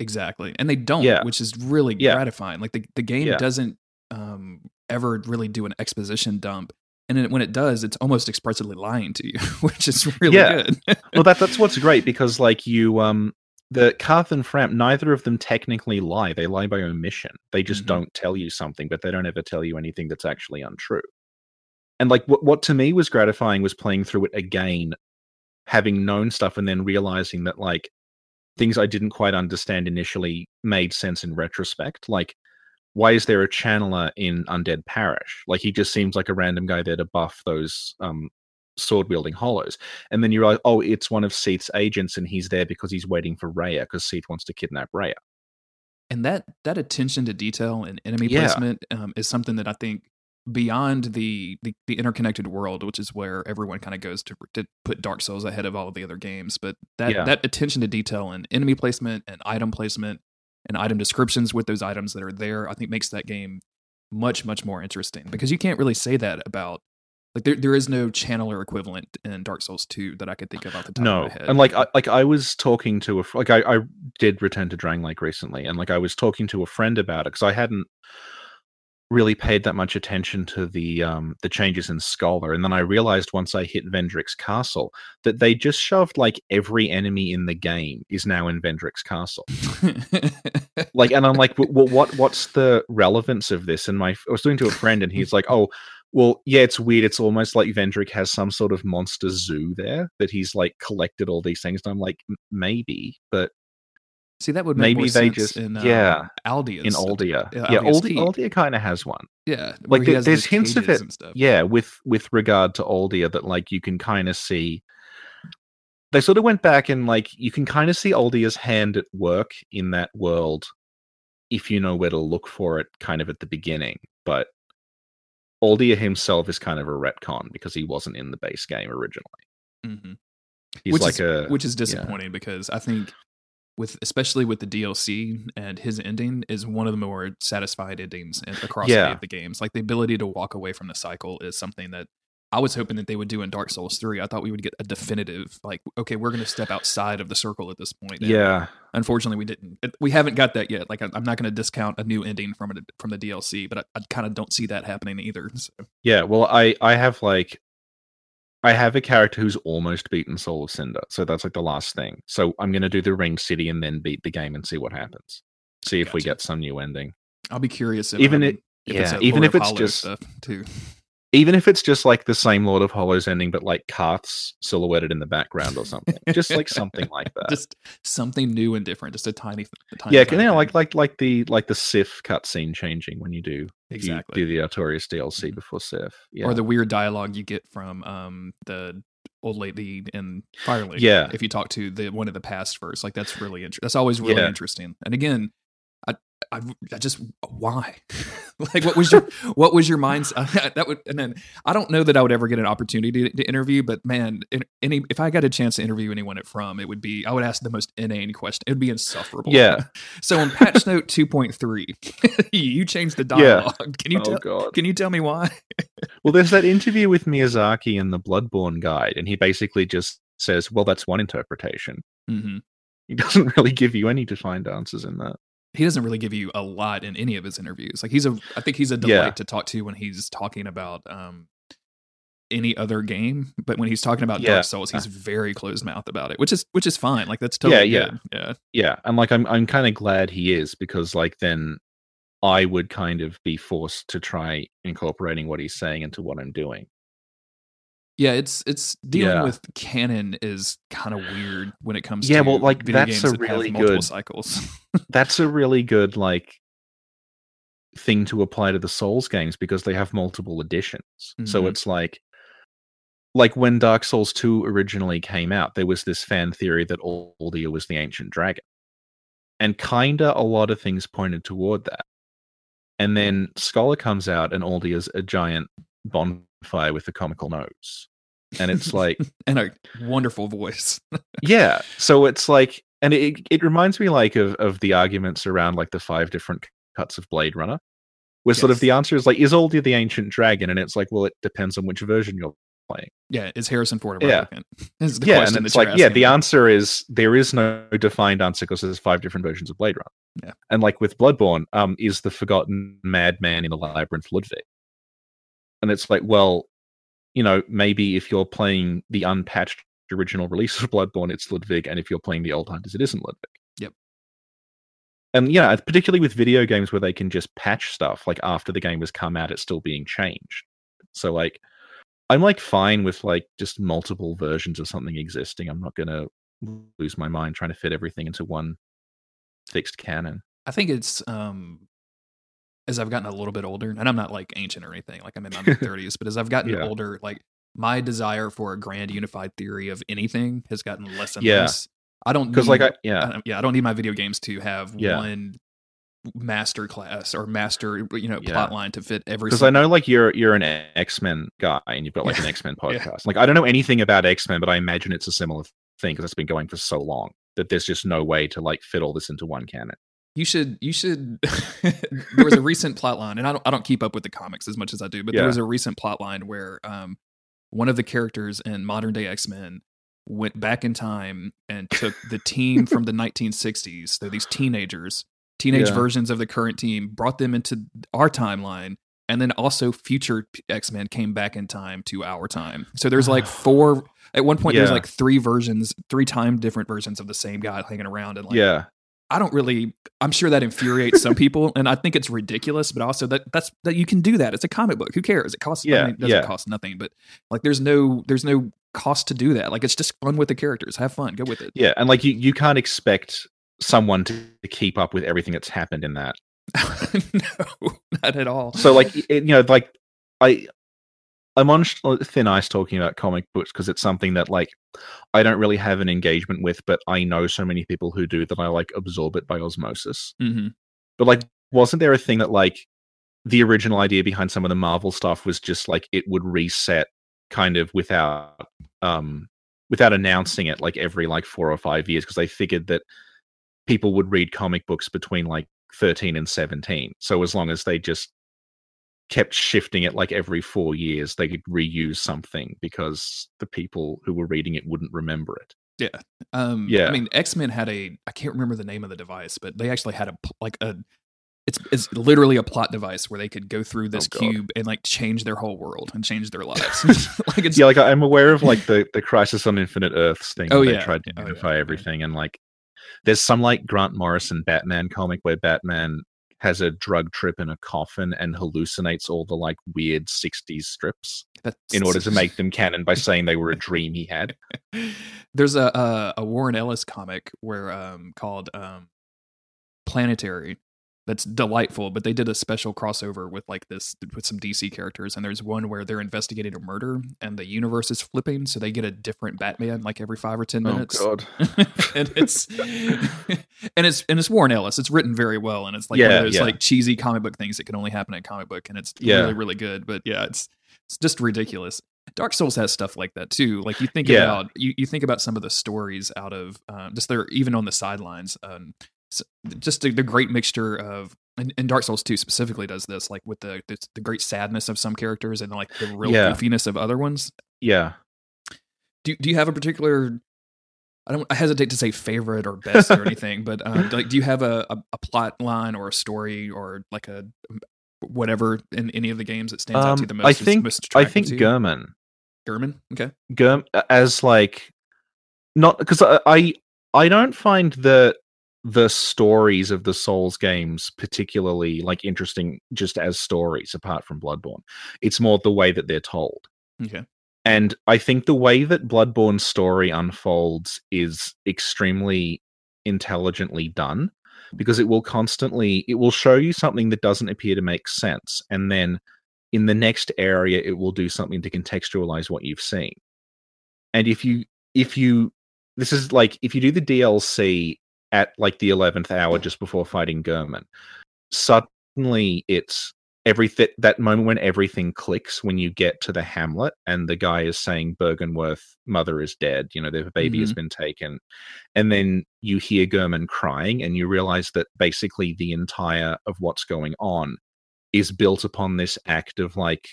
S1: Exactly. And they don't,
S2: Yeah.
S1: which is really
S2: Yeah.
S1: gratifying. Like the, the game
S2: Yeah.
S1: doesn't um, ever really do an exposition dump. And when it does, it's almost expressively lying to you, which is really good.
S2: well that that's what's great because like you um the Kaathe and Frampt, neither of them technically lie. They lie by omission. They just
S1: Mhm.
S2: don't tell you something, but they don't ever tell you anything that's actually untrue. And like what what to me was gratifying was playing through it again, having known stuff and then realizing that like things I didn't quite understand initially made sense in retrospect. Like, why is there a channeler in Undead Parish? Like he just seems like a random guy there to buff those um sword wielding hollows. And then you realize, oh, it's one of Seath's agents, and he's there because he's waiting for Rhea because Seath wants to kidnap Rhea.
S1: and that that attention to detail and enemy
S2: Yeah.
S1: placement um, is something that I think beyond the, the the interconnected world, which is where everyone kind of goes to to put Dark Souls ahead of all of the other games. But that
S2: Yeah.
S1: that attention to detail and enemy placement and item placement and item descriptions with those items that are there, I think makes that game much much more interesting because you can't really say that about. Like there, there is no channeler equivalent in Dark Souls 2 that I could think of off the top
S2: no,
S1: of my head.
S2: and like I, like I was talking to a like I, I did return to Drangleic recently, and like I was talking to a friend about it because I hadn't really paid that much attention to the um the changes in Scholar, and then I realized once I hit Vendrick's castle that they just shoved like every enemy in the game is now in Vendrick's castle. like and i'm like well what what's the relevance of this and my i was doing to a friend and he's like oh well yeah it's weird it's almost like vendrick has some sort of monster zoo there that he's like collected all these things and i'm like maybe but
S1: See, that would make
S2: maybe they
S1: sense
S2: just
S1: in uh,
S2: yeah
S1: Aldia's
S2: in Aldia.
S1: yeah,
S2: Yeah, Aldia, Aldia kind of has one.
S1: Yeah,
S2: Like, there- there's hints of it. Yeah, with with regard to Aldia, that like you can kind of see. They sort of went back and like you can kind of see Aldia's hand at work in that world, if you know where to look for it, kind of at the beginning. But Aldia himself is kind of a retcon because he wasn't in the base game originally.
S1: hmm
S2: He's
S1: which
S2: like
S1: is,
S2: a
S1: which is disappointing because I think with especially with the DLC and his ending is one of the more satisfied endings across
S2: Yeah.
S1: any of the games. Like the ability to walk away from the cycle is something that I was hoping that they would do in Dark Souls 3. I thought we would get a definitive like okay, we're going to step outside of the circle at this point. And
S2: yeah.
S1: Unfortunately, we didn't. We haven't got that yet. Like I'm not going to discount a new ending from it from the DLC, but I, I kind of don't see that happening either. So.
S2: Yeah, well, I I have like I have a character who's almost beaten Soul of Cinder, so that's like the last thing. So I'm gonna do the Ring City and then beat the game and see what happens. See if we get some new ending.
S1: I'll be curious if
S2: Even it-
S1: if
S2: yeah, even if it's just-
S1: stuff too.
S2: Even if it's just like the same Lord of Hollows ending, but like Kaathe's silhouetted in the background or something, just like something like that.
S1: just something new and different, just a tiny, a tiny
S2: yeah,
S1: tiny
S2: you know, like like like the like the Sif cutscene changing when you do
S1: exactly,
S2: you do the Artorias DLC
S1: Mhm.
S2: before Sif. Yeah.
S1: or the weird dialogue you get from um the old lady in Firelink.
S2: Yeah.
S1: if you talk to the one of the past first, like that's really interesting. That's always really
S2: Yeah.
S1: interesting. And again, I, I, just why, like, what was your what was your mindset? that would, and then I don't know that I would ever get an opportunity to, to interview, but man, in, any if I got a chance to interview anyone at From, it would be I would ask the most inane question. It would be insufferable.
S2: Yeah.
S1: so in Patch Note two point three, you changed the
S2: Yeah.
S1: dialogue. Can you
S2: oh
S1: tell?
S2: god.
S1: Can you tell me why?
S2: Well, there's that interview with Miyazaki in the Bloodborne guide, and he basically just says, "Well, that's one interpretation."
S1: hmm
S2: He doesn't really give you any defined answers in that.
S1: He doesn't really give you a lot in any of his interviews. Like he's a, I think he's a delight
S2: Yeah.
S1: to talk to when he's talking about um any other game, but when he's talking about
S2: Yeah.
S1: Dark Souls, he's very closed mouth about it, which is which is fine. Like that's totally
S2: Yeah,
S1: good. Yeah,
S2: Yeah, and like I'm, I'm kind of glad he is because like then I would kind of be forced to try incorporating what he's saying into what I'm doing.
S1: Yeah. It's it's dealing
S2: Yeah.
S1: with canon is kind of weird when it comes.
S2: Yeah,
S1: to
S2: well, like, that's a
S1: that
S2: really good-
S1: cycles.
S2: That's a really good like thing to apply to the Souls games because they have multiple editions. So
S1: Mhm.
S2: it's like like when Dark Souls 2 originally came out, there was this fan theory that Aldia was the ancient dragon. And kinda a lot of things pointed toward that. And then Scholar comes out and Aldia's a giant bonfire with the comical notes And it's like
S1: and a wonderful voice.
S2: yeah so it's like and it it reminds me like of of the arguments around like the five different cuts of blade runner where sort of the answer is like is Aldia the ancient dragon and it's like well it depends on which version you're playing
S1: yeah, is Harrison Ford a
S2: Yeah.
S1: replicant? Is the
S2: yeah and it's like yeah the answer is there is no defined answer because there's five different versions of blade runner
S1: Yeah.
S2: and like with bloodborne um is the forgotten madman in the labyrinth ludwig and it's like well you know maybe if you're playing the unpatched original release of bloodborne it's ludwig and if you're playing the old hunters it isn't ludwig.
S1: Yep.
S2: and yeah particularly with video games where they can just patch stuff like after the game has come out it's still being changed. So like i'm like fine with like just multiple versions of something existing. I'm not gonna lose my mind trying to fit everything into one fixed canon.
S1: I think it's um as I've gotten a little bit older, and I'm not like ancient or anything, like I'm in my mid 30s, but as I've gotten
S2: Yeah.
S1: older, like my desire for a grand unified theory of anything has gotten less and
S2: Yeah.
S1: less. I don't
S2: because like I, yeah
S1: I yeah, I don't need my video games to have
S2: Yeah.
S1: one master class or master you know
S2: Yeah.
S1: plot line to fit every
S2: because I know like you're you're an X Men guy and you've got like
S1: Yeah.
S2: an X Men
S1: Yeah.
S2: podcast. Like I don't know anything about X Men, but I imagine it's a similar thing because it's been going for so long that there's just no way to like fit all this into one canon.
S1: You should you should there was a recent plot line and I don't I don't keep up with the comics as much as I do, but
S2: Yeah.
S1: there was a recent plot line where um one of the characters in modern day X-Men went back in time and took the team from the 1960s, so these teenagers, teenage
S2: Yeah.
S1: versions of the current team, brought them into our timeline and then also future X-Men came back in time to our time. So there's like four at one point there's like three versions, three time different versions of the same guy hanging around and like
S2: yeah,
S1: I don't really. I'm sure that infuriates some people, and I think it's ridiculous. But also that that's that you can do that. It's a comic book. Who cares? It costs.
S2: Yeah,
S1: I mean, it doesn't
S2: yeah.
S1: cost nothing. But like, there's no there's no cost to do that. Like, it's just fun with the characters. Have fun. Go with it.
S2: yeah, and like you you can't expect someone to keep up with everything that's happened in that.
S1: no, not at all.
S2: So like it, you know like I I'm on thin ice talking about comic books because it's something that like I don't really have an engagement with, but I know so many people who do that I like absorb it by osmosis.
S1: hmm
S2: But like, wasn't there a thing that like the original idea behind some of the Marvel stuff was just like it would reset kind of without um without announcing it like every like four or five years? Because they figured that people would read comic books between like 13 and 17 so as long as they just kept shifting it like every four years they could reuse something because the people who were reading it wouldn't remember it yeah
S1: Um,
S2: Yeah.
S1: I mean, X Men had a. I can't remember the name of the device, but they actually had a like a. It's it's literally a plot device where they could go through this
S2: Oh,
S1: cube and like change their whole world and change their lives. like it's
S2: yeah like i'm aware of like the the crisis on infinite earths thing
S1: Oh,
S2: where
S1: yeah.
S2: they tried to
S1: Oh, yeah.
S2: unify
S1: Yeah.
S2: everything and like there's some like grant morrison batman comic where batman has a drug trip in a coffin and hallucinates all the like weird 60s strips
S1: that's,
S2: in order to make them canon by saying they were a dream he had.
S1: There's a, a a Warren Ellis comic where um called um Planetary that's delightful, but they did a special crossover with like this with some DC characters, and there's one where they're investigating a murder and the universe is flipping, so they get a different Batman like every five or ten minutes.
S2: oh god
S1: and it's and it's and it's Warren Ellis. It's written very well, and it's like one
S2: Yeah,
S1: of those
S2: yeah.
S1: like cheesy comic book things that can only happen in a comic book, and it's
S2: Yeah.
S1: really really good. But yeah, it's it's just ridiculous. Dark Souls has stuff like that too. Like you think
S2: Yeah.
S1: about you, you think about some of the stories out of um, just they're even on the sidelines. Um, just the, the great mixture of and, and Dark Souls 2 specifically does this, like with the, the the great sadness of some characters and like the real
S2: Yeah.
S1: goofiness of other ones.
S2: yeah
S1: Do do you have a particular? I don't. I hesitate to say favorite or best or anything, but um, like, do you have a, a, a plot line or a story or like a whatever in any of the games that stands out to you the
S2: Um,
S1: most?
S2: i think
S1: most
S2: i think? Gehrman
S1: Gehrman. Okay.
S2: Gurm as like not because I, I I don't find the the stories of the Souls games particularly like interesting just as stories apart from Bloodborne. It's more the way that they're told.
S1: Okay.
S2: And I think the way that Bloodborne's story unfolds is extremely intelligently done because it will constantly it will show you something that doesn't appear to make sense and then in the next area it will do something to contextualize what you've seen and if you if you this is like if you do the dlc at like the 11th hour just before fighting Gehrman, suddenly it's everything that moment when everything clicks when you get to the hamlet and the guy is saying Byrgenwerth mother is dead you know their baby mm-hmm. has been taken. And then you hear Gehrman crying and you realize that basically the entire of what's going on is built upon this act of like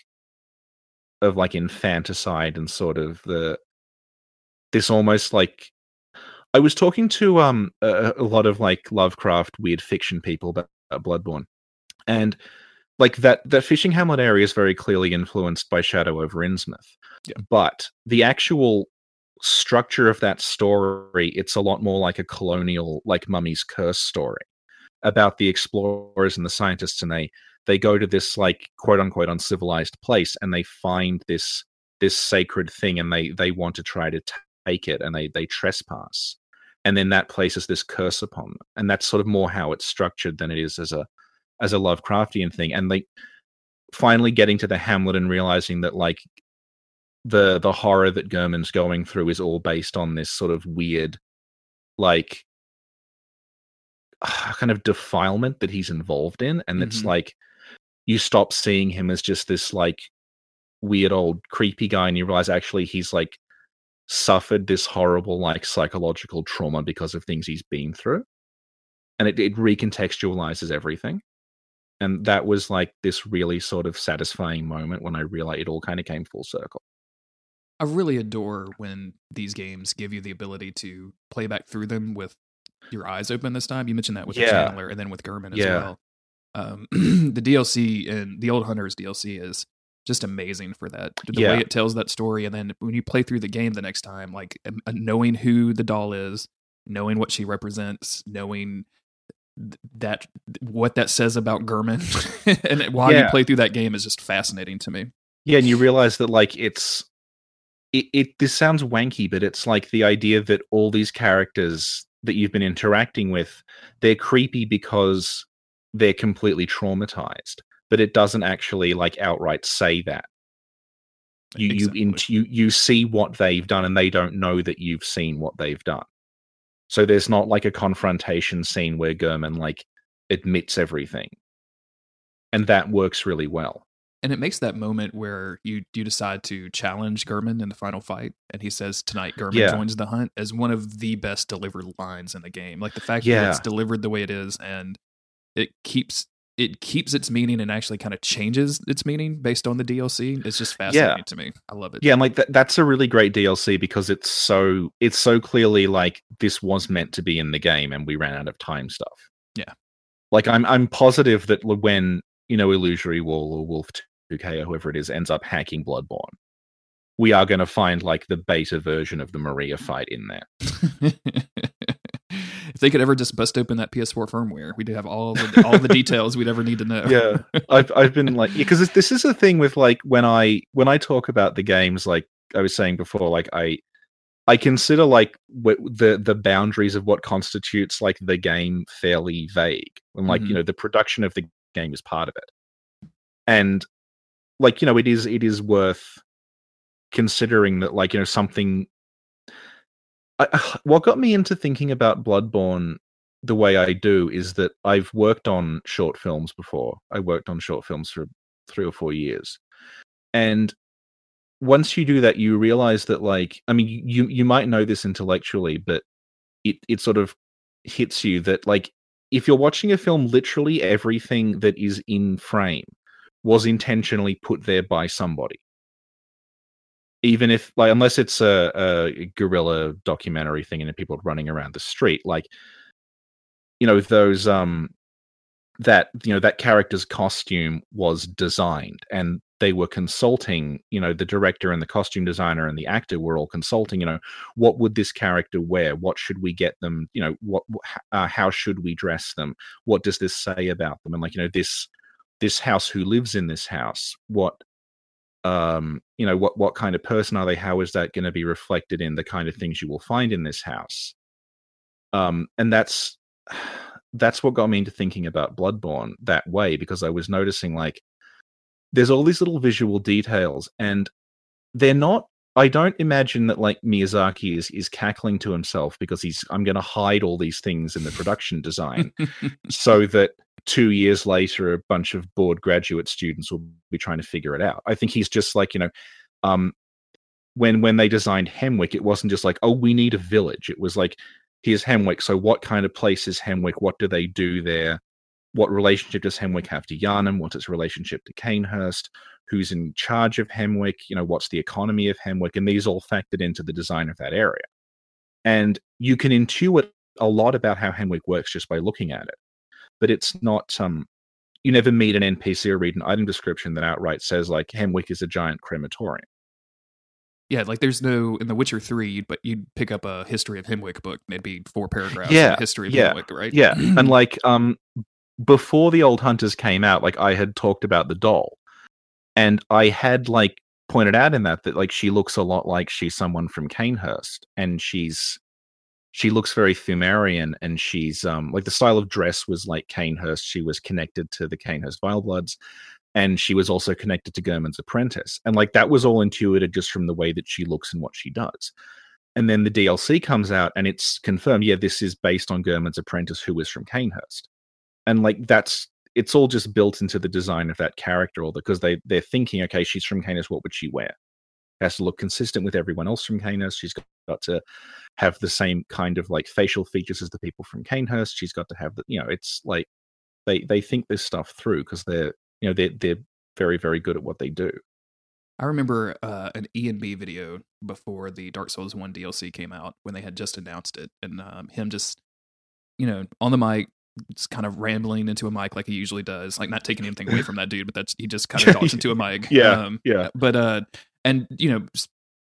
S2: of like infanticide and sort of the this almost like I was talking to um a, a lot of like Lovecraft weird fiction people about, Bloodborne, and like that that fishing hamlet area is very clearly influenced by Shadow over Innsmouth. Yeah. But the actual structure of that story, it's a lot more like a colonial, like Mummy's Curse story about the explorers and the scientists, and they they go to this like quote unquote uncivilized place, and they find this this sacred thing, and they they want to try to take it, and they they trespass, and then that places this curse upon them. And that's sort of more how it's structured than it is as a as a lovecraftian thing. And like finally getting to the hamlet and realizing that like the the horror that Gehrman's going through is all based on this sort of weird like kind of defilement that he's involved in. And mm-hmm. it's like you stop seeing him as just this like weird old creepy guy and you realize actually he's like suffered this horrible like psychological trauma because of things he's been through and it, it recontextualizes everything and that was like this really sort of satisfying moment when i realized it all kind of came full circle
S1: i really adore when these games give you the ability to play back through them with your eyes open this time you mentioned that with yeah. the channeler and then with Gehrman as yeah. well um, the dlc and the old hunters dlc is just amazing for that. The yeah. way it tells that story, and then when you play through the game the next time, like um, uh, knowing who the doll is, knowing what she represents, knowing that what that says about Gehrman, and why yeah. you play through that game is just fascinating to me.
S2: Yeah, and you realize that like it's it, it this sounds wanky, but it's like the idea that all these characters that you've been interacting with, they're creepy because they're completely traumatized but it doesn't actually like outright say that. You exactly. you in, you you see what they've mm-hmm. done, and they don't know that you've seen what they've done. So there's not like a confrontation scene where Gehrman like admits everything, and that works really well.
S1: And it makes that moment where you you decide to challenge Gehrman in the final fight, and he says tonight Gehrman yeah. joins the hunt as one of the best delivered lines in the game. Like the fact yeah. that it's delivered the way it is, and it keeps it keeps its meaning and actually kind of changes its meaning based on the DLC. It's just fascinating yeah. to me. I love it.
S2: Yeah, and like that, that's a really great DLC because it's so it's so clearly like this was meant to be in the game and we ran out of time stuff.
S1: Yeah.
S2: Like I'm I'm positive that when, you know, Illusory Wall or Wolf 2K or whoever it is ends up hacking Bloodborne, we are going to find like the beta version of the Maria fight in there.
S1: if they could ever just bust open that PS4 firmware, we'd have all the all the details we'd ever need to know.
S2: Yeah, I've I've been like because yeah, this is the thing with like when I when I talk about the games, like I was saying before, like I I consider like the the boundaries of what constitutes like the game fairly vague, and like mm-hmm. you know the production of the game is part of it, and like you know it is it is worth considering that like you know something I, what got me into thinking about Bloodborne the way I do is that I've worked on short films before. I worked on short films for three or four years, and once you do that, you realize that like I mean you you might know this intellectually, but it it sort of hits you that like if you're watching a film, literally everything that is in frame was intentionally put there by somebody even if like unless it's a, a guerrilla documentary thing and people running around the street like you know those um that you know that character's costume was designed and they were consulting you know the director and the costume designer and the actor were all consulting you know what would this character wear? What should we get them? You know what uh, how should we dress them? What does this say about them? And like you know this this house who lives in this house what um, you know what what kind of person are they? How is that going to be reflected in the kind of things you will find in this house? Um, and that's that's what got me into thinking about Bloodborne that way because I was noticing like there's all these little visual details and they're not I don't imagine that like Miyazaki is is cackling to himself because he's I'm going to hide all these things in the production design so that 2 years later a bunch of bored graduate students will be trying to figure it out. I think he's just like, you know, um when when they designed Hemwick it wasn't just like, oh, we need a village. It was like here's Hemwick, so what kind of place is Hemwick? What do they do there? What relationship does Hemwick have to Yharnam? What's its relationship to Cainhurst? who's in charge of Hemwick, you know, what's the economy of Hemwick, and these all factored into the design of that area. And you can intuit a lot about how Hemwick works just by looking at it. But it's not um you never meet an NPC or read an item description that outright says like Hemwick is a giant crematorium.
S1: Yeah, like there's no in The Witcher Three, but you'd pick up a history of Hemwick book, and it'd be four paragraphs.
S2: Yeah,
S1: history of
S2: yeah,
S1: Hemwick, right?
S2: Yeah, and like um, before the old hunters came out, like I had talked about the doll, and I had like pointed out in that that like she looks a lot like she's someone from Cainhurst, and she's she looks very Pthumerian, and she's um like the style of dress was like Cainhurst. She was connected to the Cainhurst Vilebloods, and she was also connected to Gehrman's apprentice, and like that was all intuited just from the way that she looks and what she does. And then the DLC comes out, and it's confirmed. Yeah, this is based on Gehrman's apprentice, who was from Cainhurst, and like that's it's all just built into the design of that character, or because they they're thinking, okay, she's from Canis, what would she wear? Has to look consistent with everyone else from Canis. She's got to have the same kind of like facial features as the people from Cainhurst. She's got to have the, you know, it's like they they think this stuff through because they're you know they're they're very very good at what they do.
S1: I remember uh, an E and B video before the Dark Souls One DLC came out when they had just announced it, and um, him just you know on the mic just kind of rambling into a mic like he usually does, like not taking anything away from that dude, but that's he just kind of talks into a mic.
S2: Yeah, um, yeah.
S1: But uh, and you know,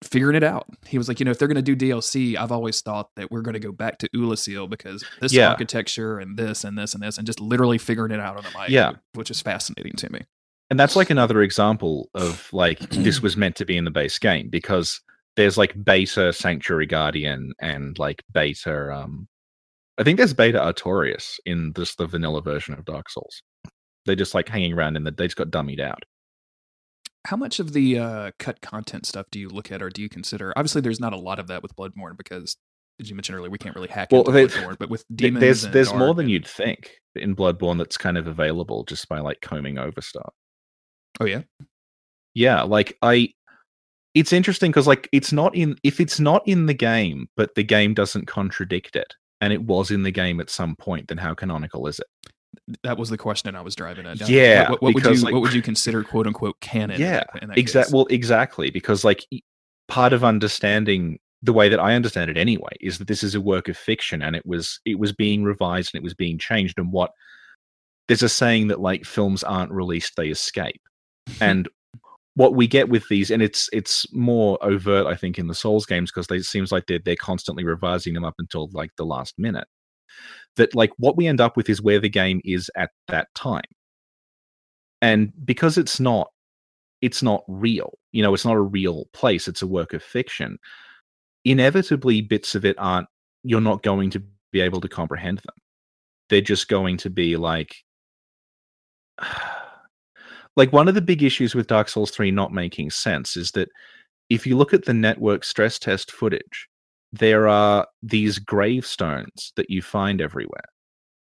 S1: figuring it out. He was like, you know, if they're going to do DLC, I've always thought that we're going to go back to Oolacile because this yeah. architecture and this and this and this, and just literally figuring it out on the mic.
S2: Yeah,
S1: which is fascinating to me.
S2: And that's like another example of like this was meant to be in the base game because there's like beta Sanctuary Guardian and like beta um I think there's beta Artorias in this the vanilla version of Dark Souls. They're just like hanging around in the they just got dummied out.
S1: How much of the uh, cut content stuff do you look at or do you consider? Obviously, there's not a lot of that with Bloodborne because, as you mentioned earlier, we can't really hack well, into Bloodborne. But with demons,
S2: there's there's more than you'd think in Bloodborne that's kind of available just by like combing over stuff.
S1: Oh yeah,
S2: yeah. Like I, it's interesting because like it's not in if it's not in the game, but the game doesn't contradict it and it was in the game at some point, then how canonical is it?
S1: That was the question I was driving at.
S2: Yeah,
S1: what, what, what would you like, what would you consider quote unquote canon?
S2: Yeah, exactly. Well, exactly because like part of understanding the way that I understand it anyway is that this is a work of fiction and it was it was being revised and it was being changed and what there's a saying that like films aren't released they escape and what we get with these, and it's it's more overt, I think, in the Souls games because it seems like they're they're constantly revising them up until like the last minute. That like what we end up with is where the game is at that time, and because it's not it's not real, you know, it's not a real place. It's a work of fiction. Inevitably, bits of it aren't. You're not going to be able to comprehend them. They're just going to be like like one of the big issues with Dark Souls 3 not making sense is that if you look at the network stress test footage, there are these gravestones that you find everywhere.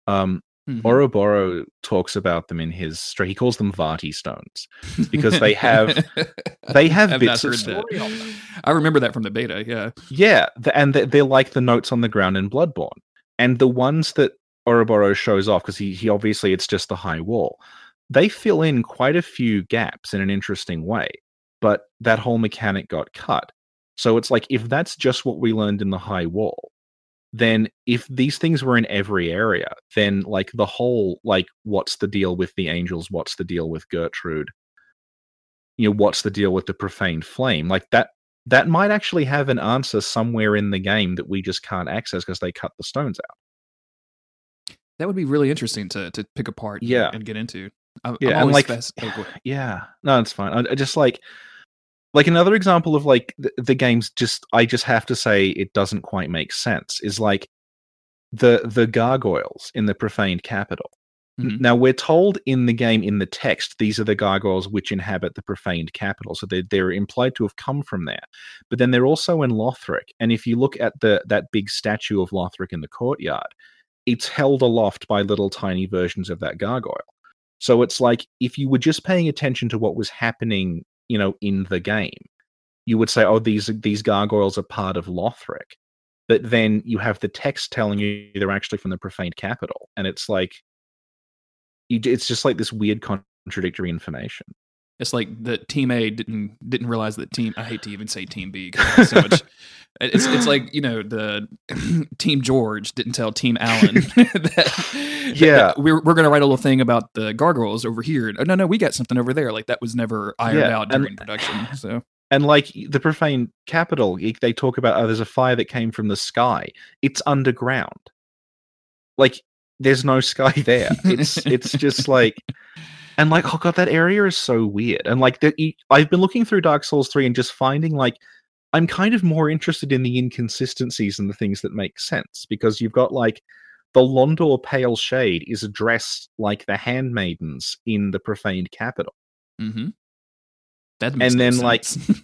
S2: Um, mm-hmm. Oroboro talks about them in his story. he calls them Vaati stones because they have they have bits of story on them.
S1: I remember that from the beta, yeah.
S2: Yeah, the, and they're, they're like the notes on the ground in Bloodborne. And the ones that Oroboro shows off because he he obviously it's just the high wall they fill in quite a few gaps in an interesting way, but that whole mechanic got cut. So it's like if that's just what we learned in the high wall, then if these things were in every area, then like the whole like what's the deal with the angels, what's the deal with Gertrude? You know, what's the deal with the profaned flame? Like that that might actually have an answer somewhere in the game that we just can't access because they cut the stones out.
S1: That would be really interesting to to pick apart
S2: yeah.
S1: and get into.
S2: I'm, yeah, I'm and like, fast- oh, yeah, no, it's fine. I, I, just like, like another example of like the, the game's just. I just have to say it doesn't quite make sense. Is like the the gargoyles in the profaned capital.
S1: Mhm.
S2: Now we're told in the game in the text these are the gargoyles which inhabit the profaned capital, so they're, they're implied to have come from there. But then they're also in Lothric, and if you look at the that big statue of Lothric in the courtyard, it's held aloft by little tiny versions of that gargoyle. So it's like if you were just paying attention to what was happening, you know, in the game, you would say, "Oh, these these gargoyles are part of Lothric." But then you have the text telling you they're actually from the profaned capital, and it's like, it's just like this weird contradictory information.
S1: It's like the team A didn't didn't realize that team. I hate to even say team B so much. It's it's like you know the team George didn't tell team Allen that
S2: Yeah.
S1: that we're we're gonna write a little thing about the gargoyles over here. Oh, no, no, we got something over there. Like that was never ironed
S2: Yeah,
S1: out
S2: and-
S1: during production. So
S2: And like the profane capital, they talk about oh, there's a fire that came from the sky. It's underground. Like there's no sky there. It's it's just like, and like oh god, that area is so weird. And like that, I've been looking through Dark Souls three and just finding like I'm kind of more interested in the inconsistencies and the things that make sense because you've got like the Londor Pale Shade is addressed like the handmaidens in the profaned capital.
S1: hmm that makes
S2: And then, like,
S1: sense.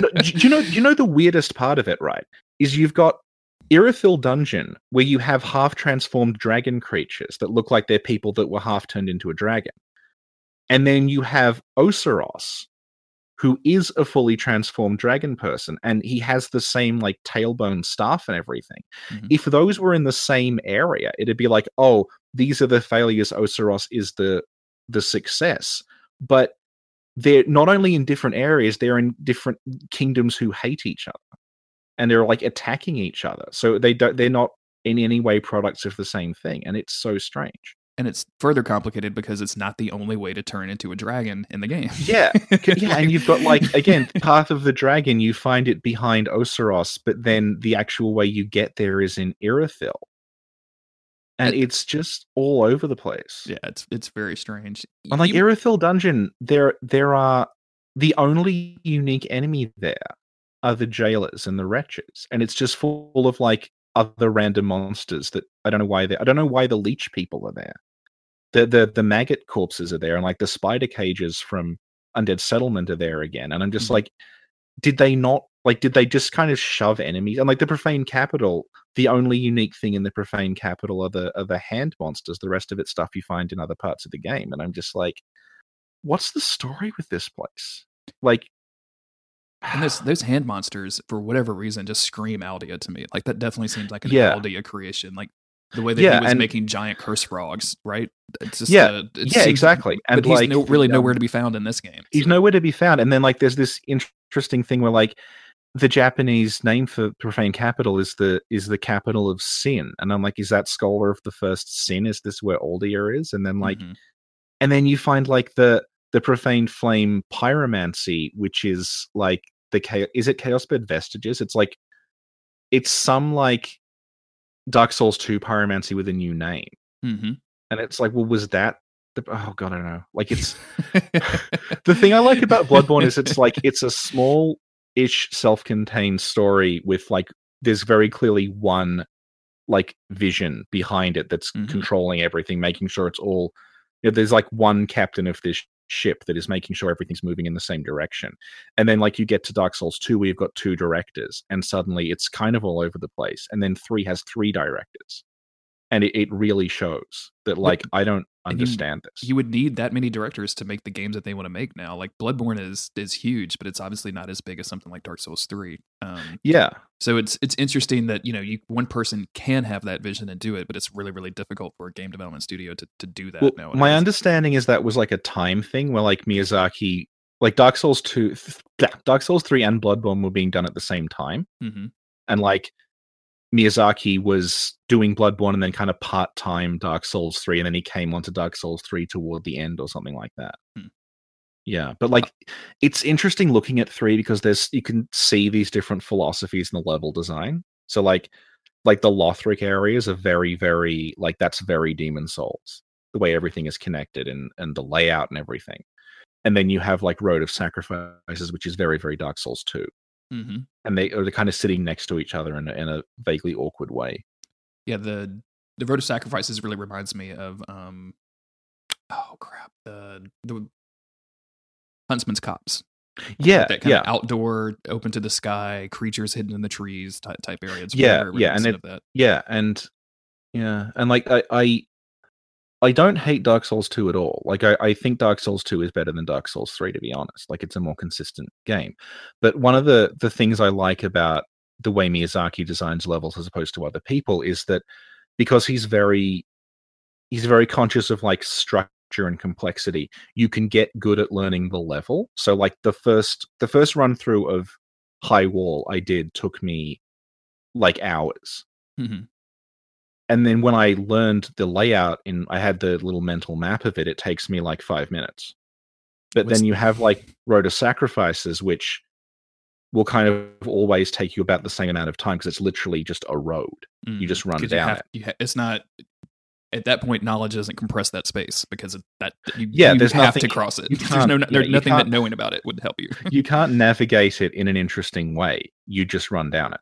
S2: No, do you know you know the weirdest part of it right is you've got Irithyll dungeon where you have half transformed dragon creatures that look like they're people that were half turned into a dragon and then you have Oseros who is a fully transformed dragon person and he has the same like tailbone staff and everything.
S1: Mhm.
S2: if those were in the same area it'd be like oh these are the failures Oseros is the the success. But they're not only in different areas they're in different kingdoms who hate each other. And they're like attacking each other. So they don't they're not in any way products of the same thing and it's so strange
S1: and it's further complicated because it's not the only way to turn into a dragon in the game.
S2: yeah yeah and you've got like again path of the dragon you find it behind oseros but then the actual way you get there is in irithyll and
S1: And-
S2: it's just all over the place
S1: yeah, it's it's very strange.
S2: On like
S1: You-
S2: Irithyll Dungeon, there there are the only unique enemy there are the jailers and the wretches, and it's just full of like other random monsters that I don't know why they I don't know why the leech people are there. The the the maggot corpses are there, and like the spider cages from Undead Settlement are there again, and I'm just
S1: Mhm.
S2: like, did they not like did they just kind of shove enemies and like the profane capital? The only unique thing in the profane capital are the are the hand monsters. The rest of it's stuff you find in other parts of the game, and I'm just like, what's the story with this place? Like,
S1: And those those hand monsters, for whatever reason, just scream Aldia to me. Like that definitely seems like an
S2: Yeah.
S1: Aldia creation. Like the way that
S2: Yeah,
S1: he was
S2: and-
S1: making giant curse frogs, right? It's just
S2: Yeah,
S1: uh, it
S2: yeah, exactly. And
S1: but he's
S2: like,
S1: no, really
S2: um,
S1: nowhere to be found in this game.
S2: he's nowhere to be found. And then like there's this interesting thing where like the Japanese name for profane capital is the is the capital of sin. And I'm like, is that scholar of the first sin? Is this where Aldia is? And then like
S1: Mhm.
S2: and then you find like the the profane flame pyromancy, which is like the chaos is it chaos bed vestiges? It's like it's some like Dark Souls 2 pyromancy with a new name.
S1: Mhm.
S2: And it's like, well, was that the oh god, I don't know. Like it's the thing I like about Bloodborne is it's like it's a small ish self-contained story with like there's very clearly one like vision behind it that's
S1: Mhm.
S2: controlling everything, making sure it's all you know, there's like one captain of this ship that is making sure everything's moving in the same direction. And then like you get to Dark Souls 2 where you've got two directors and suddenly it's kind of all over the place. And then 3 has three directors. And it, it really shows that like I don't
S1: and you-
S2: understand this.
S1: you would need that many directors to make the games that they want to make now. Like Bloodborne is is huge, but it's obviously not as big as something like Dark Souls three. Um,
S2: yeah.
S1: so it's it's interesting that you know you one person can have that vision and do it, but it's really really difficult for a game development studio to to do that.
S2: Well,
S1: nowadays.
S2: my understanding is that was like a time thing where like Miyazaki, like Dark Souls two, Dark Souls three and Bloodborne were being done at the same time,
S1: Mhm.
S2: and like Miyazaki was doing Bloodborne and then kind of part time Dark Souls 3, and then he came onto Dark Souls 3 toward the end or something like that.
S1: Hmm.
S2: Yeah, but like it's interesting looking at 3 because there's you can see these different philosophies in the level design. So like like the Lothric areas are very very like that's very Demon Souls. The way everything is connected and and the layout and everything. And then you have like Road of Sacrifices which is very very Dark Souls 2
S1: Mm-hmm.
S2: And they are kind of sitting next to each other in a, in a vaguely awkward way.
S1: Yeah, the the road of sacrifices really reminds me of um, oh crap, the the Huntsman's Copse.
S2: Yeah,
S1: that kind
S2: yeah.
S1: of outdoor, open to the sky, creatures hidden in the trees type, type areas.
S2: Yeah, yeah, and
S1: it,
S2: yeah, and yeah, and like I, I I don't hate Dark Souls two at all. Like I, I think Dark Souls two is better than Dark Souls three, to be honest. Like it's a more consistent game. But one of the the things I like about the way Miyazaki designs levels as opposed to other people is that because he's very he's very conscious of like structure and complexity you can get good at learning the level so like the first the first run through of high wall i did took me like hours
S1: Mhm.
S2: And then when i learned the layout in i had the little mental map of it it takes me like five minutes. But then you have like road of sacrifices which will kind of always take you about the same amount of time because it's literally just a road.
S1: Mm.
S2: you just run down
S1: have,
S2: it.
S1: you ha- it's not at that point knowledge doesn't compress that space because that you,
S2: Yeah,
S1: you
S2: there's
S1: have
S2: nothing-
S1: to cross it. there's no
S2: yeah,
S1: there's nothing that knowing about it would help you.
S2: You can't navigate it in an interesting way. You just run down it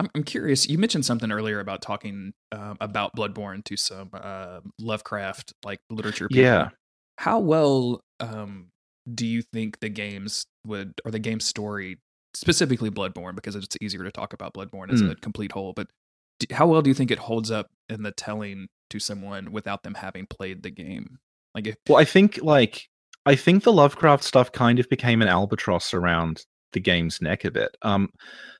S1: I'm, I'm curious. You mentioned something earlier about talking um, about Bloodborne to some uh, Lovecraft like literature. People.
S2: Yeah.
S1: How well um, do you think the games would, or the game story, specifically Bloodborne, because it's easier to talk about Bloodborne as
S2: Mm.
S1: a complete whole, but d- how well do you think it holds up in the telling to someone without them having played the game? Like, if,
S2: Well, I think like I think the Lovecraft stuff kind of became an albatross around the game's neck a bit. Um,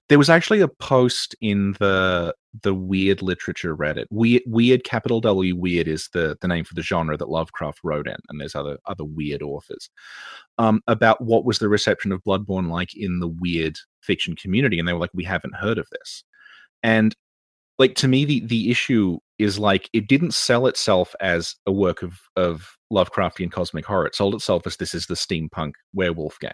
S2: there was actually a post in the the weird literature Reddit. Weird, weird capital W weird is the the name for the genre that Lovecraft wrote in, and there's other other weird authors. Um, about what was the reception of Bloodborne like in the weird fiction community, and they were like, "We haven't heard of this," and like to me the the issue is like it didn't sell itself as a work of of Lovecraftian cosmic horror. It sold itself as this is the steampunk werewolf game.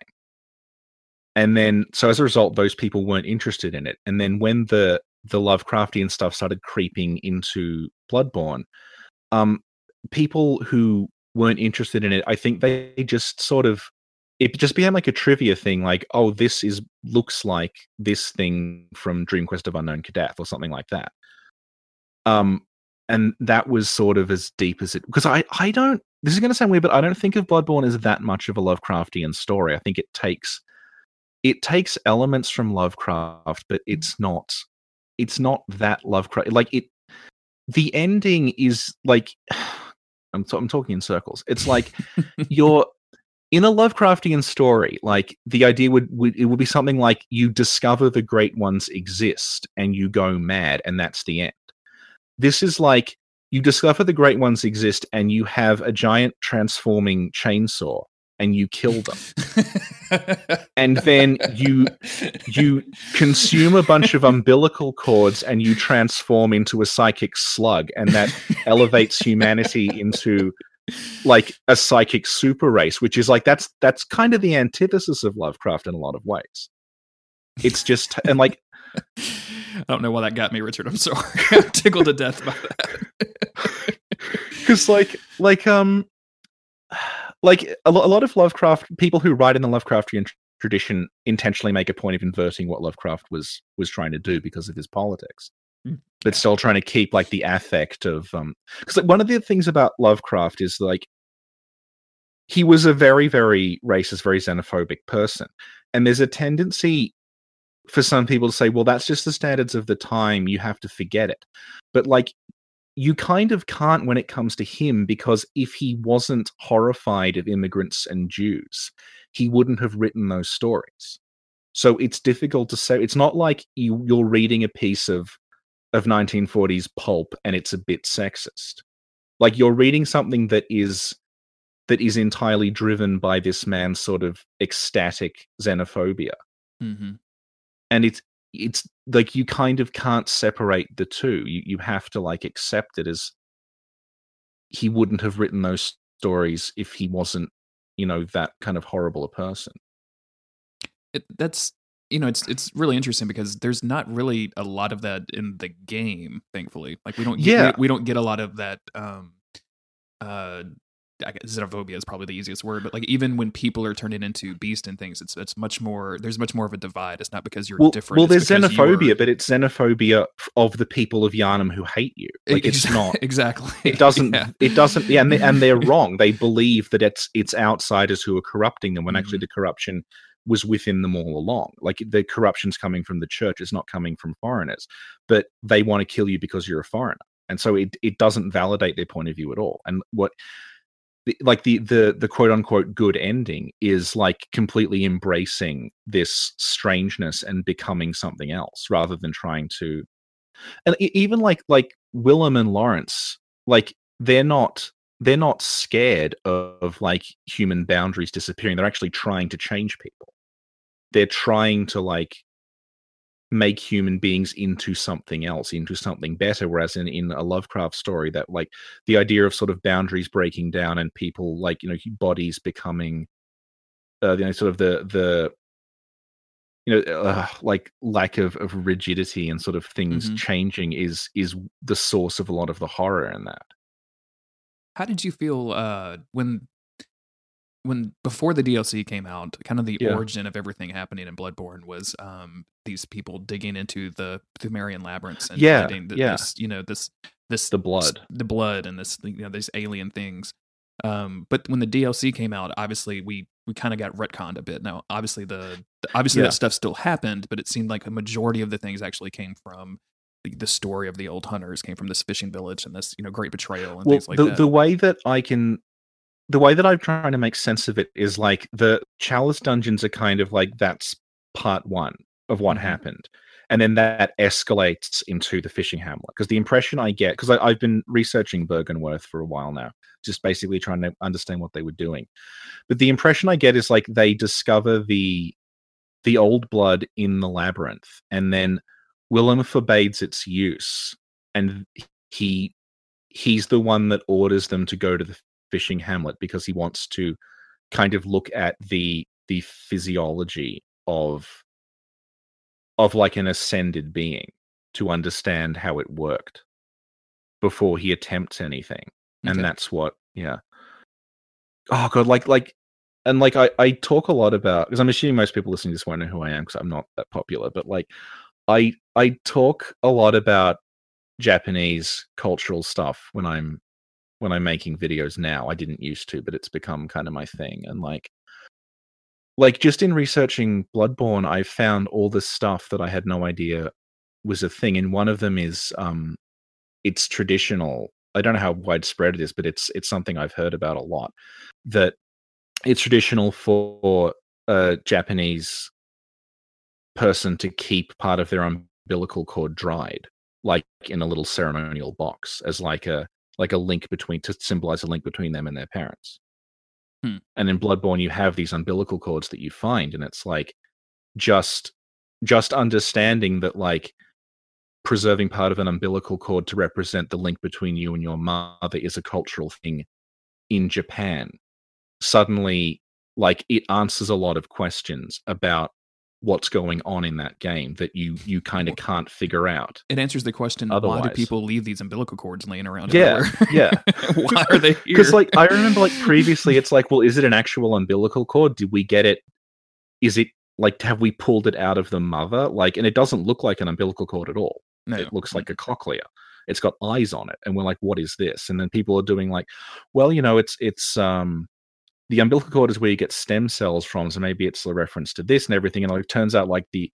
S2: And then so as a result, those people weren't interested in it. And then when the the Lovecraftian stuff started creeping into Bloodborne, um, people who weren't interested in it, I think they just sort of it just became like a trivia thing, like, oh, this is looks like this thing from Dream Quest of Unknown Kadath or something like that. Um, and that was sort of as deep as it because I I don't this is going to sound weird, but I don't think of Bloodborne as that much of a Lovecraftian story. I think it takes it takes elements from Lovecraft, but mm. it's not it's not that Lovecraft like it. The ending is like I'm t- I'm talking in circles. It's like you're in a Lovecraftian story. Like the idea would, would it would be something like you discover the great ones exist and you go mad, and that's the end. This is like you discover the great ones exist and you have a giant transforming chainsaw and you kill them and then you you consume a bunch of umbilical cords and you transform into a psychic slug and that elevates humanity into like a psychic super race which is like that's that's kind of the antithesis of lovecraft in a lot of ways it's just and like
S1: I don't know why that got me, Richard. I'm sorry. I'm tickled to death by that.
S2: because like like um like a, lo- a lot of lovecraft people who write in the lovecraftian tradition intentionally make a point of inverting what lovecraft was was trying to do because of his politics.
S1: Mm,
S2: but still trying to keep like the affect of um because like one of the things about lovecraft is like he was a very very racist very xenophobic person. And there's a tendency for some people to say well that's just the standards of the time. You have to forget it. But like you kind of can't when it comes to him because if he wasn't horrified of immigrants and Jews, he wouldn't have written those stories. So it's difficult to say. It's not like you, you're reading a piece of of 1940s pulp and it's a bit sexist. Like you're reading something that is that is entirely driven by this man's sort of ecstatic xenophobia
S1: hmm
S2: and it's it's like you kind of can't separate the two you you have to like accept it as he wouldn't have written those stories if he wasn't you know that kind of horrible a person
S1: It, that's you know it's it's really interesting because there's not really a lot of that in the game. Thankfully, like we don't get,
S2: Yeah.
S1: we, we don't get a lot of that. Um, uh, xenophobia is probably the easiest word, but like even when people are turning into beast and things, it's it's much more. There's much more of a divide. It's not because you're
S2: well,
S1: different.
S2: Well, there's xenophobia,
S1: you're-
S2: but it's xenophobia of the people of Yharnam who hate you. Like it's not.
S1: exactly.
S2: It doesn't.
S1: Yeah.
S2: It doesn't. Yeah, and, they, and they're wrong. They believe that it's it's outsiders who are corrupting them when actually
S1: Mhm.
S2: the corruption was within them all along. Like the corruption's coming from the church. It's not coming from foreigners. But they want to kill you because you're a foreigner, and so it it doesn't validate their point of view at all. And what. Like the the the quote unquote good ending is like completely embracing this strangeness and becoming something else rather than trying to and even like like Willem and Lawrence, like they're not they're not scared of, of like human boundaries disappearing. They're actually trying to change people. They're trying to like make human beings into something else, into something better. Whereas in, in a Lovecraft story, that like the idea of sort of boundaries breaking down and people like you know bodies becoming, uh, you know, sort of the the you know uh, like lack of, of rigidity and sort of things
S1: Mhm.
S2: changing is is the source of a lot of the horror in that
S1: How did you feel uh, when when before the DLC came out? Kind of the
S2: Yeah.
S1: origin of everything happening in Bloodborne was um, these people digging into the Pthumerian labyrinths and
S2: Yeah,
S1: finding th-
S2: yeah.
S1: this, you know, this this
S2: the blood
S1: the blood and this you know these alien things um but when the dlc came out obviously we we kind of got retconned a bit now obviously the, the- obviously
S2: Yeah.
S1: that stuff still happened but it seemed like a majority of the things actually came from the, the story of the old hunters came from this fishing village and this you know great betrayal and
S2: well
S1: things like
S2: the,
S1: that
S2: the way that i can the way that i'm trying to make sense of it is like the chalice dungeons are kind of like that's part one of what
S1: Mhm.
S2: happened and then that escalates into the fishing hamlet because the impression i get because i've been researching Byrgenwerth for a while now just basically trying to understand what they were doing but the impression i get is like they discover the the old blood in the labyrinth and then willem forbids its use and he he's the one that orders them to go to the fishing hamlet because he wants to kind of look at the the physiology of of like an ascended being to understand how it worked before he attempts anything
S1: Okay.
S2: and that's what yeah oh god like like and like i i talk a lot about because i'm assuming most people listening to this won't know who i am because i'm not that popular but like i i talk a lot about japanese cultural stuff when i'm when i'm making videos now i didn't used to but it's become kind of my thing and like like just in researching bloodborne i found all this stuff that i had no idea was a thing and one of them is um it's traditional i don't know how widespread it is but it's it's something i've heard about a lot that it's traditional for a japanese person to keep part of their umbilical cord dried like in a little ceremonial box as like a like a link between to symbolize a link between them and their parents
S1: Hmm.
S2: and in bloodborne you have these umbilical cords that you find and it's like just just understanding that like preserving part of an umbilical cord to represent the link between you and your mother is a cultural thing in Japan. Suddenly, like it answers a lot of questions about what's going on in that game that you you kind of can't figure out.
S1: it answers the question why do people leave these umbilical cords laying around
S2: Yeah, yeah.
S1: why are they here
S2: Because like I remember like previously it's like, well, is it an actual umbilical cord? Did we get it? Is it like have we pulled it out of the mother? Like and it doesn't look like an umbilical cord at all.
S1: no.
S2: it looks like a cochlea it's got eyes on it and we're like what is this and then people are doing like well you know it's it's um the umbilical cord is where you get stem cells from so maybe it's a reference to this and everything and like, it turns out like the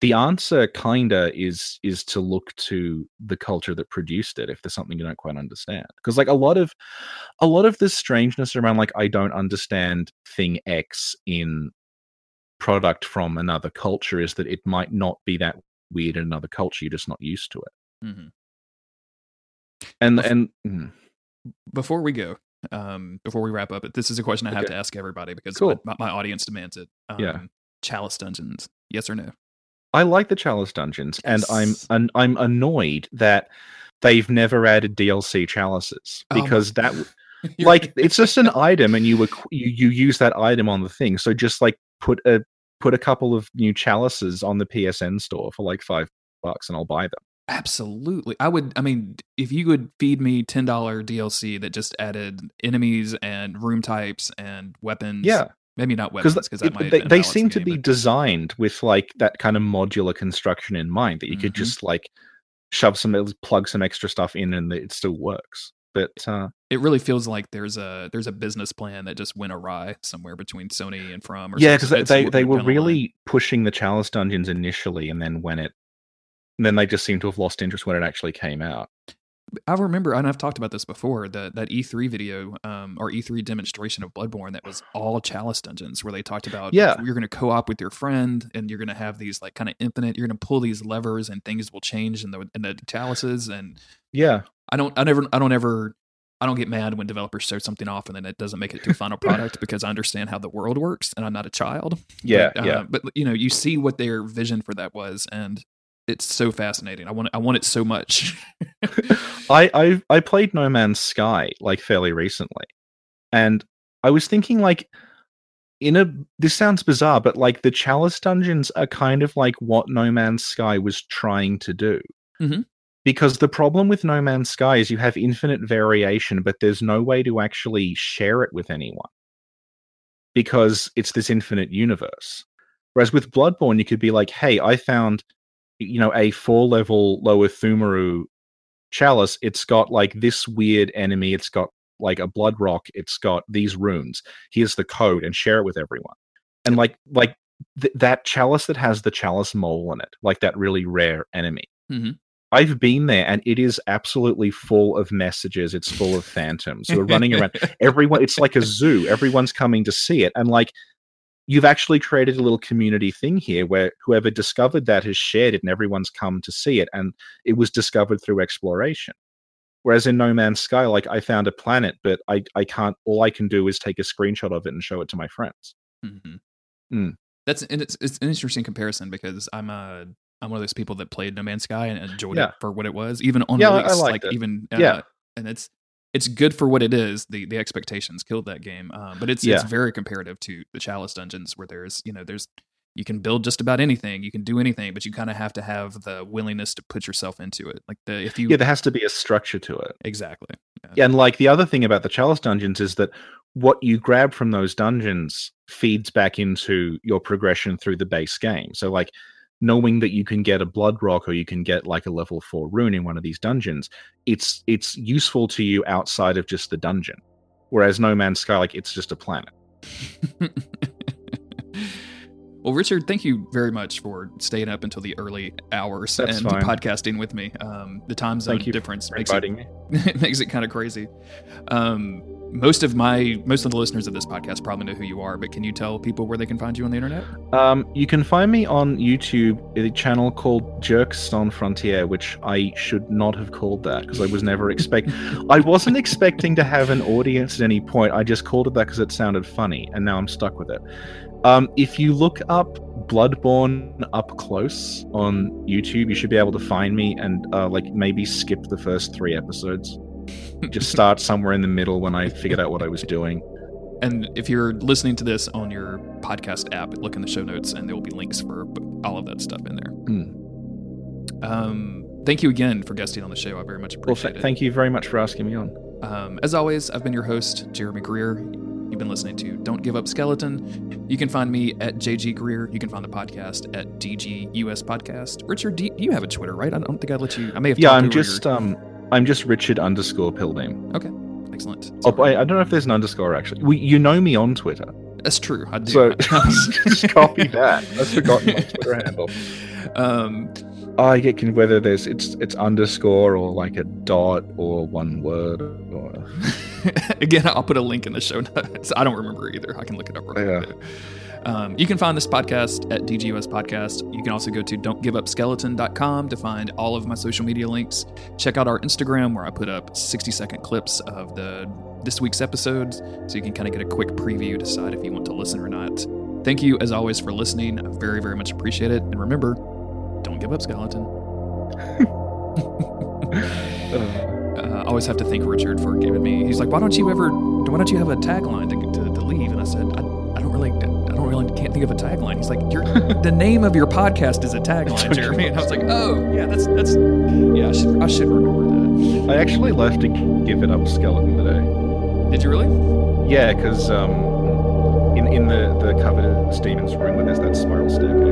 S2: the answer kinda is is to look to the culture that produced it if there's something you don't quite understand. Because like a lot of a lot of this strangeness around like i don't understand thing x in product from another culture is that it might not be that weird in another culture you're just not used to it.
S1: Mm-hmm.
S2: and
S1: Bef-
S2: and mm,
S1: before we go um before we wrap up this is a question i have
S2: Okay.
S1: to ask everybody because
S2: Cool.
S1: my, my audience demands it um,
S2: Yeah.
S1: chalice dungeons yes or no
S2: i like the chalice dungeons and i'm an, i'm annoyed that they've never added dlc chalices
S1: Oh
S2: because that like it's just an item and you, equ- you you use that item on the thing so just like put a put a couple of new chalices on the psn store for like five bucks and i'll buy them
S1: Absolutely. I would I mean, if you would feed me $10 DLC that just added enemies and room types and weapons.
S2: Yeah.
S1: Maybe not weapons
S2: because
S1: because that might
S2: they, they seem
S1: the
S2: to be
S1: but-
S2: designed with like that kind of modular construction in mind that you could
S1: Mhm.
S2: just like shove some plug some extra stuff in and it still works but uh
S1: it really feels like there's a there's a business plan that just went awry somewhere between Sony and From or
S2: yeah because
S1: It's
S2: they, they were
S1: the line.
S2: really pushing the chalice dungeons initially and then when it and then they just seem to have lost interest when it actually came out
S1: I remember, and I've talked about this before, that that E3 video um, or E3 demonstration of Bloodborne that was all Chalice dungeons, where they talked about
S2: Yeah.
S1: you're going to co-op with your friend, and you're going to have these like kind of infinite. You're going to pull these levers, and things will change in the in the chalices. And
S2: yeah
S1: I don't, I never, I don't ever, I don't get mad when developers show something off and then it doesn't make it to final product because I understand how the world works, and I'm not a child.
S2: yeah
S1: but, uh,
S2: yeah
S1: But you know, you see what their vision for that was, and it's so fascinating. I want, I want it so much.
S2: I, I I played No Man's Sky like fairly recently, and I was thinking like, in a this sounds bizarre, but like the Chalice dungeons are kind of like what No Man's Sky was trying to do.
S1: Mhm.
S2: Because the problem with No Man's Sky is you have infinite variation, but there's no way to actually share it with anyone because it's this infinite universe. Whereas with Bloodborne, you could be like, "Hey, I found, you know, a four level lower Pthumeru chalice. It's got like this weird enemy. It's got like a blood rock. It's got these runes. Here's the code, and share it with everyone. And like like th- that chalice that has the chalice mole in it, like that really rare enemy.
S1: Mhm.
S2: I've been there, and it is absolutely full of messages. It's full of phantoms who are running around everyone it's like a zoo everyone's coming to see it and like you've actually created a little community thing here where whoever discovered that has shared it and everyone's come to see it and it was discovered through exploration whereas in no man's sky like i found a planet but i i can't all i can do is take a screenshot of it and show it to my friends
S1: Mhm.
S2: Mm.
S1: That's and it's it's an interesting comparison because I'm a I'm one of those people that played No Man's Sky and enjoyed
S2: Yeah.
S1: it for what it was, even on
S2: Yeah, I- I liked
S1: like
S2: it.
S1: even uh,
S2: Yeah.
S1: and it's it's good for what it is. The the expectations killed that game, um, but it's it's very comparative to the Chalice dungeons where there's you know there's you can build just about anything, you can do anything, but you kind of have to have the willingness to put yourself into it. Like the if you
S2: yeah there has to be a structure to it
S1: exactly
S2: Yeah, and like the other thing about the chalice dungeons is that what you grab from those dungeons feeds back into your progression through the base game. So like knowing that you can get a blood rock or you can get like a level 4 rune in one of these dungeons, it's it's useful to you outside of just the dungeon. Whereas No Man's Sky like it's just a planet.
S1: well, Richard, thank you very much for staying up until the early hours
S2: That's
S1: and
S2: fine.
S1: podcasting with me. Um, the time zone difference makes it makes it kind of crazy. Um, most of my most of the listeners of this podcast probably know who you are, but can you tell people where they can find you on the internet?
S2: Um, you can find me on YouTube, a channel called Jerks on Frontier, which I should not have called that because I was never expect. I wasn't expecting to have an audience at any point. I just called it that because it sounded funny, and now I'm stuck with it. Um, if you look up Bloodborne up close on YouTube, you should be able to find me and uh, like maybe skip the first three episodes. Just start somewhere in the middle when I figured out what I was doing.
S1: And if you're listening to this on your podcast app, look in the show notes, and there will be links for all of that stuff in there.
S2: Hmm.
S1: Um, thank you again for guesting on the show. I very much
S2: Well,
S1: appreciate
S2: th-
S1: it.
S2: thank you very much for asking me on.
S1: Um, as always, I've been your host, Jeremy Greer. You've been listening to Don't Give Up Skeleton. You can find me at JG Greer. You can find the podcast at DG US Podcast. Richard, do you, you have a Twitter, right? I don't think I let you. I may have.
S2: Yeah, I'm just
S1: Your,
S2: um, I'm just Richard underscore Pilbeam.
S1: Okay, excellent.
S2: Oh, I, I don't know if there's an underscore actually. We, you know me on Twitter,
S1: That's true. I do.
S2: so just copy that. I've forgotten my Twitter handle.
S1: um,
S2: I get whether there's it's it's underscore or like a dot or one word or
S1: again, I'll put a link in the show notes. I don't remember either. I can look it up real quick. Um, you can find this podcast at DGUS Podcast. You can also go to don'tgiveupskeleton.com to find all of my social media links. Check out our Instagram where I put up 60 second clips of the this week's episodes so you can kind of get a quick preview, decide if you want to listen or not. Thank you, as always, for listening. I very, very much appreciate it. And remember, don't give up, skeleton.
S2: Uh,
S1: I always have to thank Richard for giving me. He's like, "Why don't you ever? Why don't you have a tagline to, to, to leave?" And I said, "I, I don't really. I don't really can't think of a tagline. He's like, Your, the name of your podcast is a tagline, Jeremy. And I was like, oh yeah, that's that's yeah. I should I should remember that.
S2: I actually left to give it up skeleton today.
S1: Did you really?
S2: Yeah, because um, in in the the covered Steven's room where there's that spiral staircase,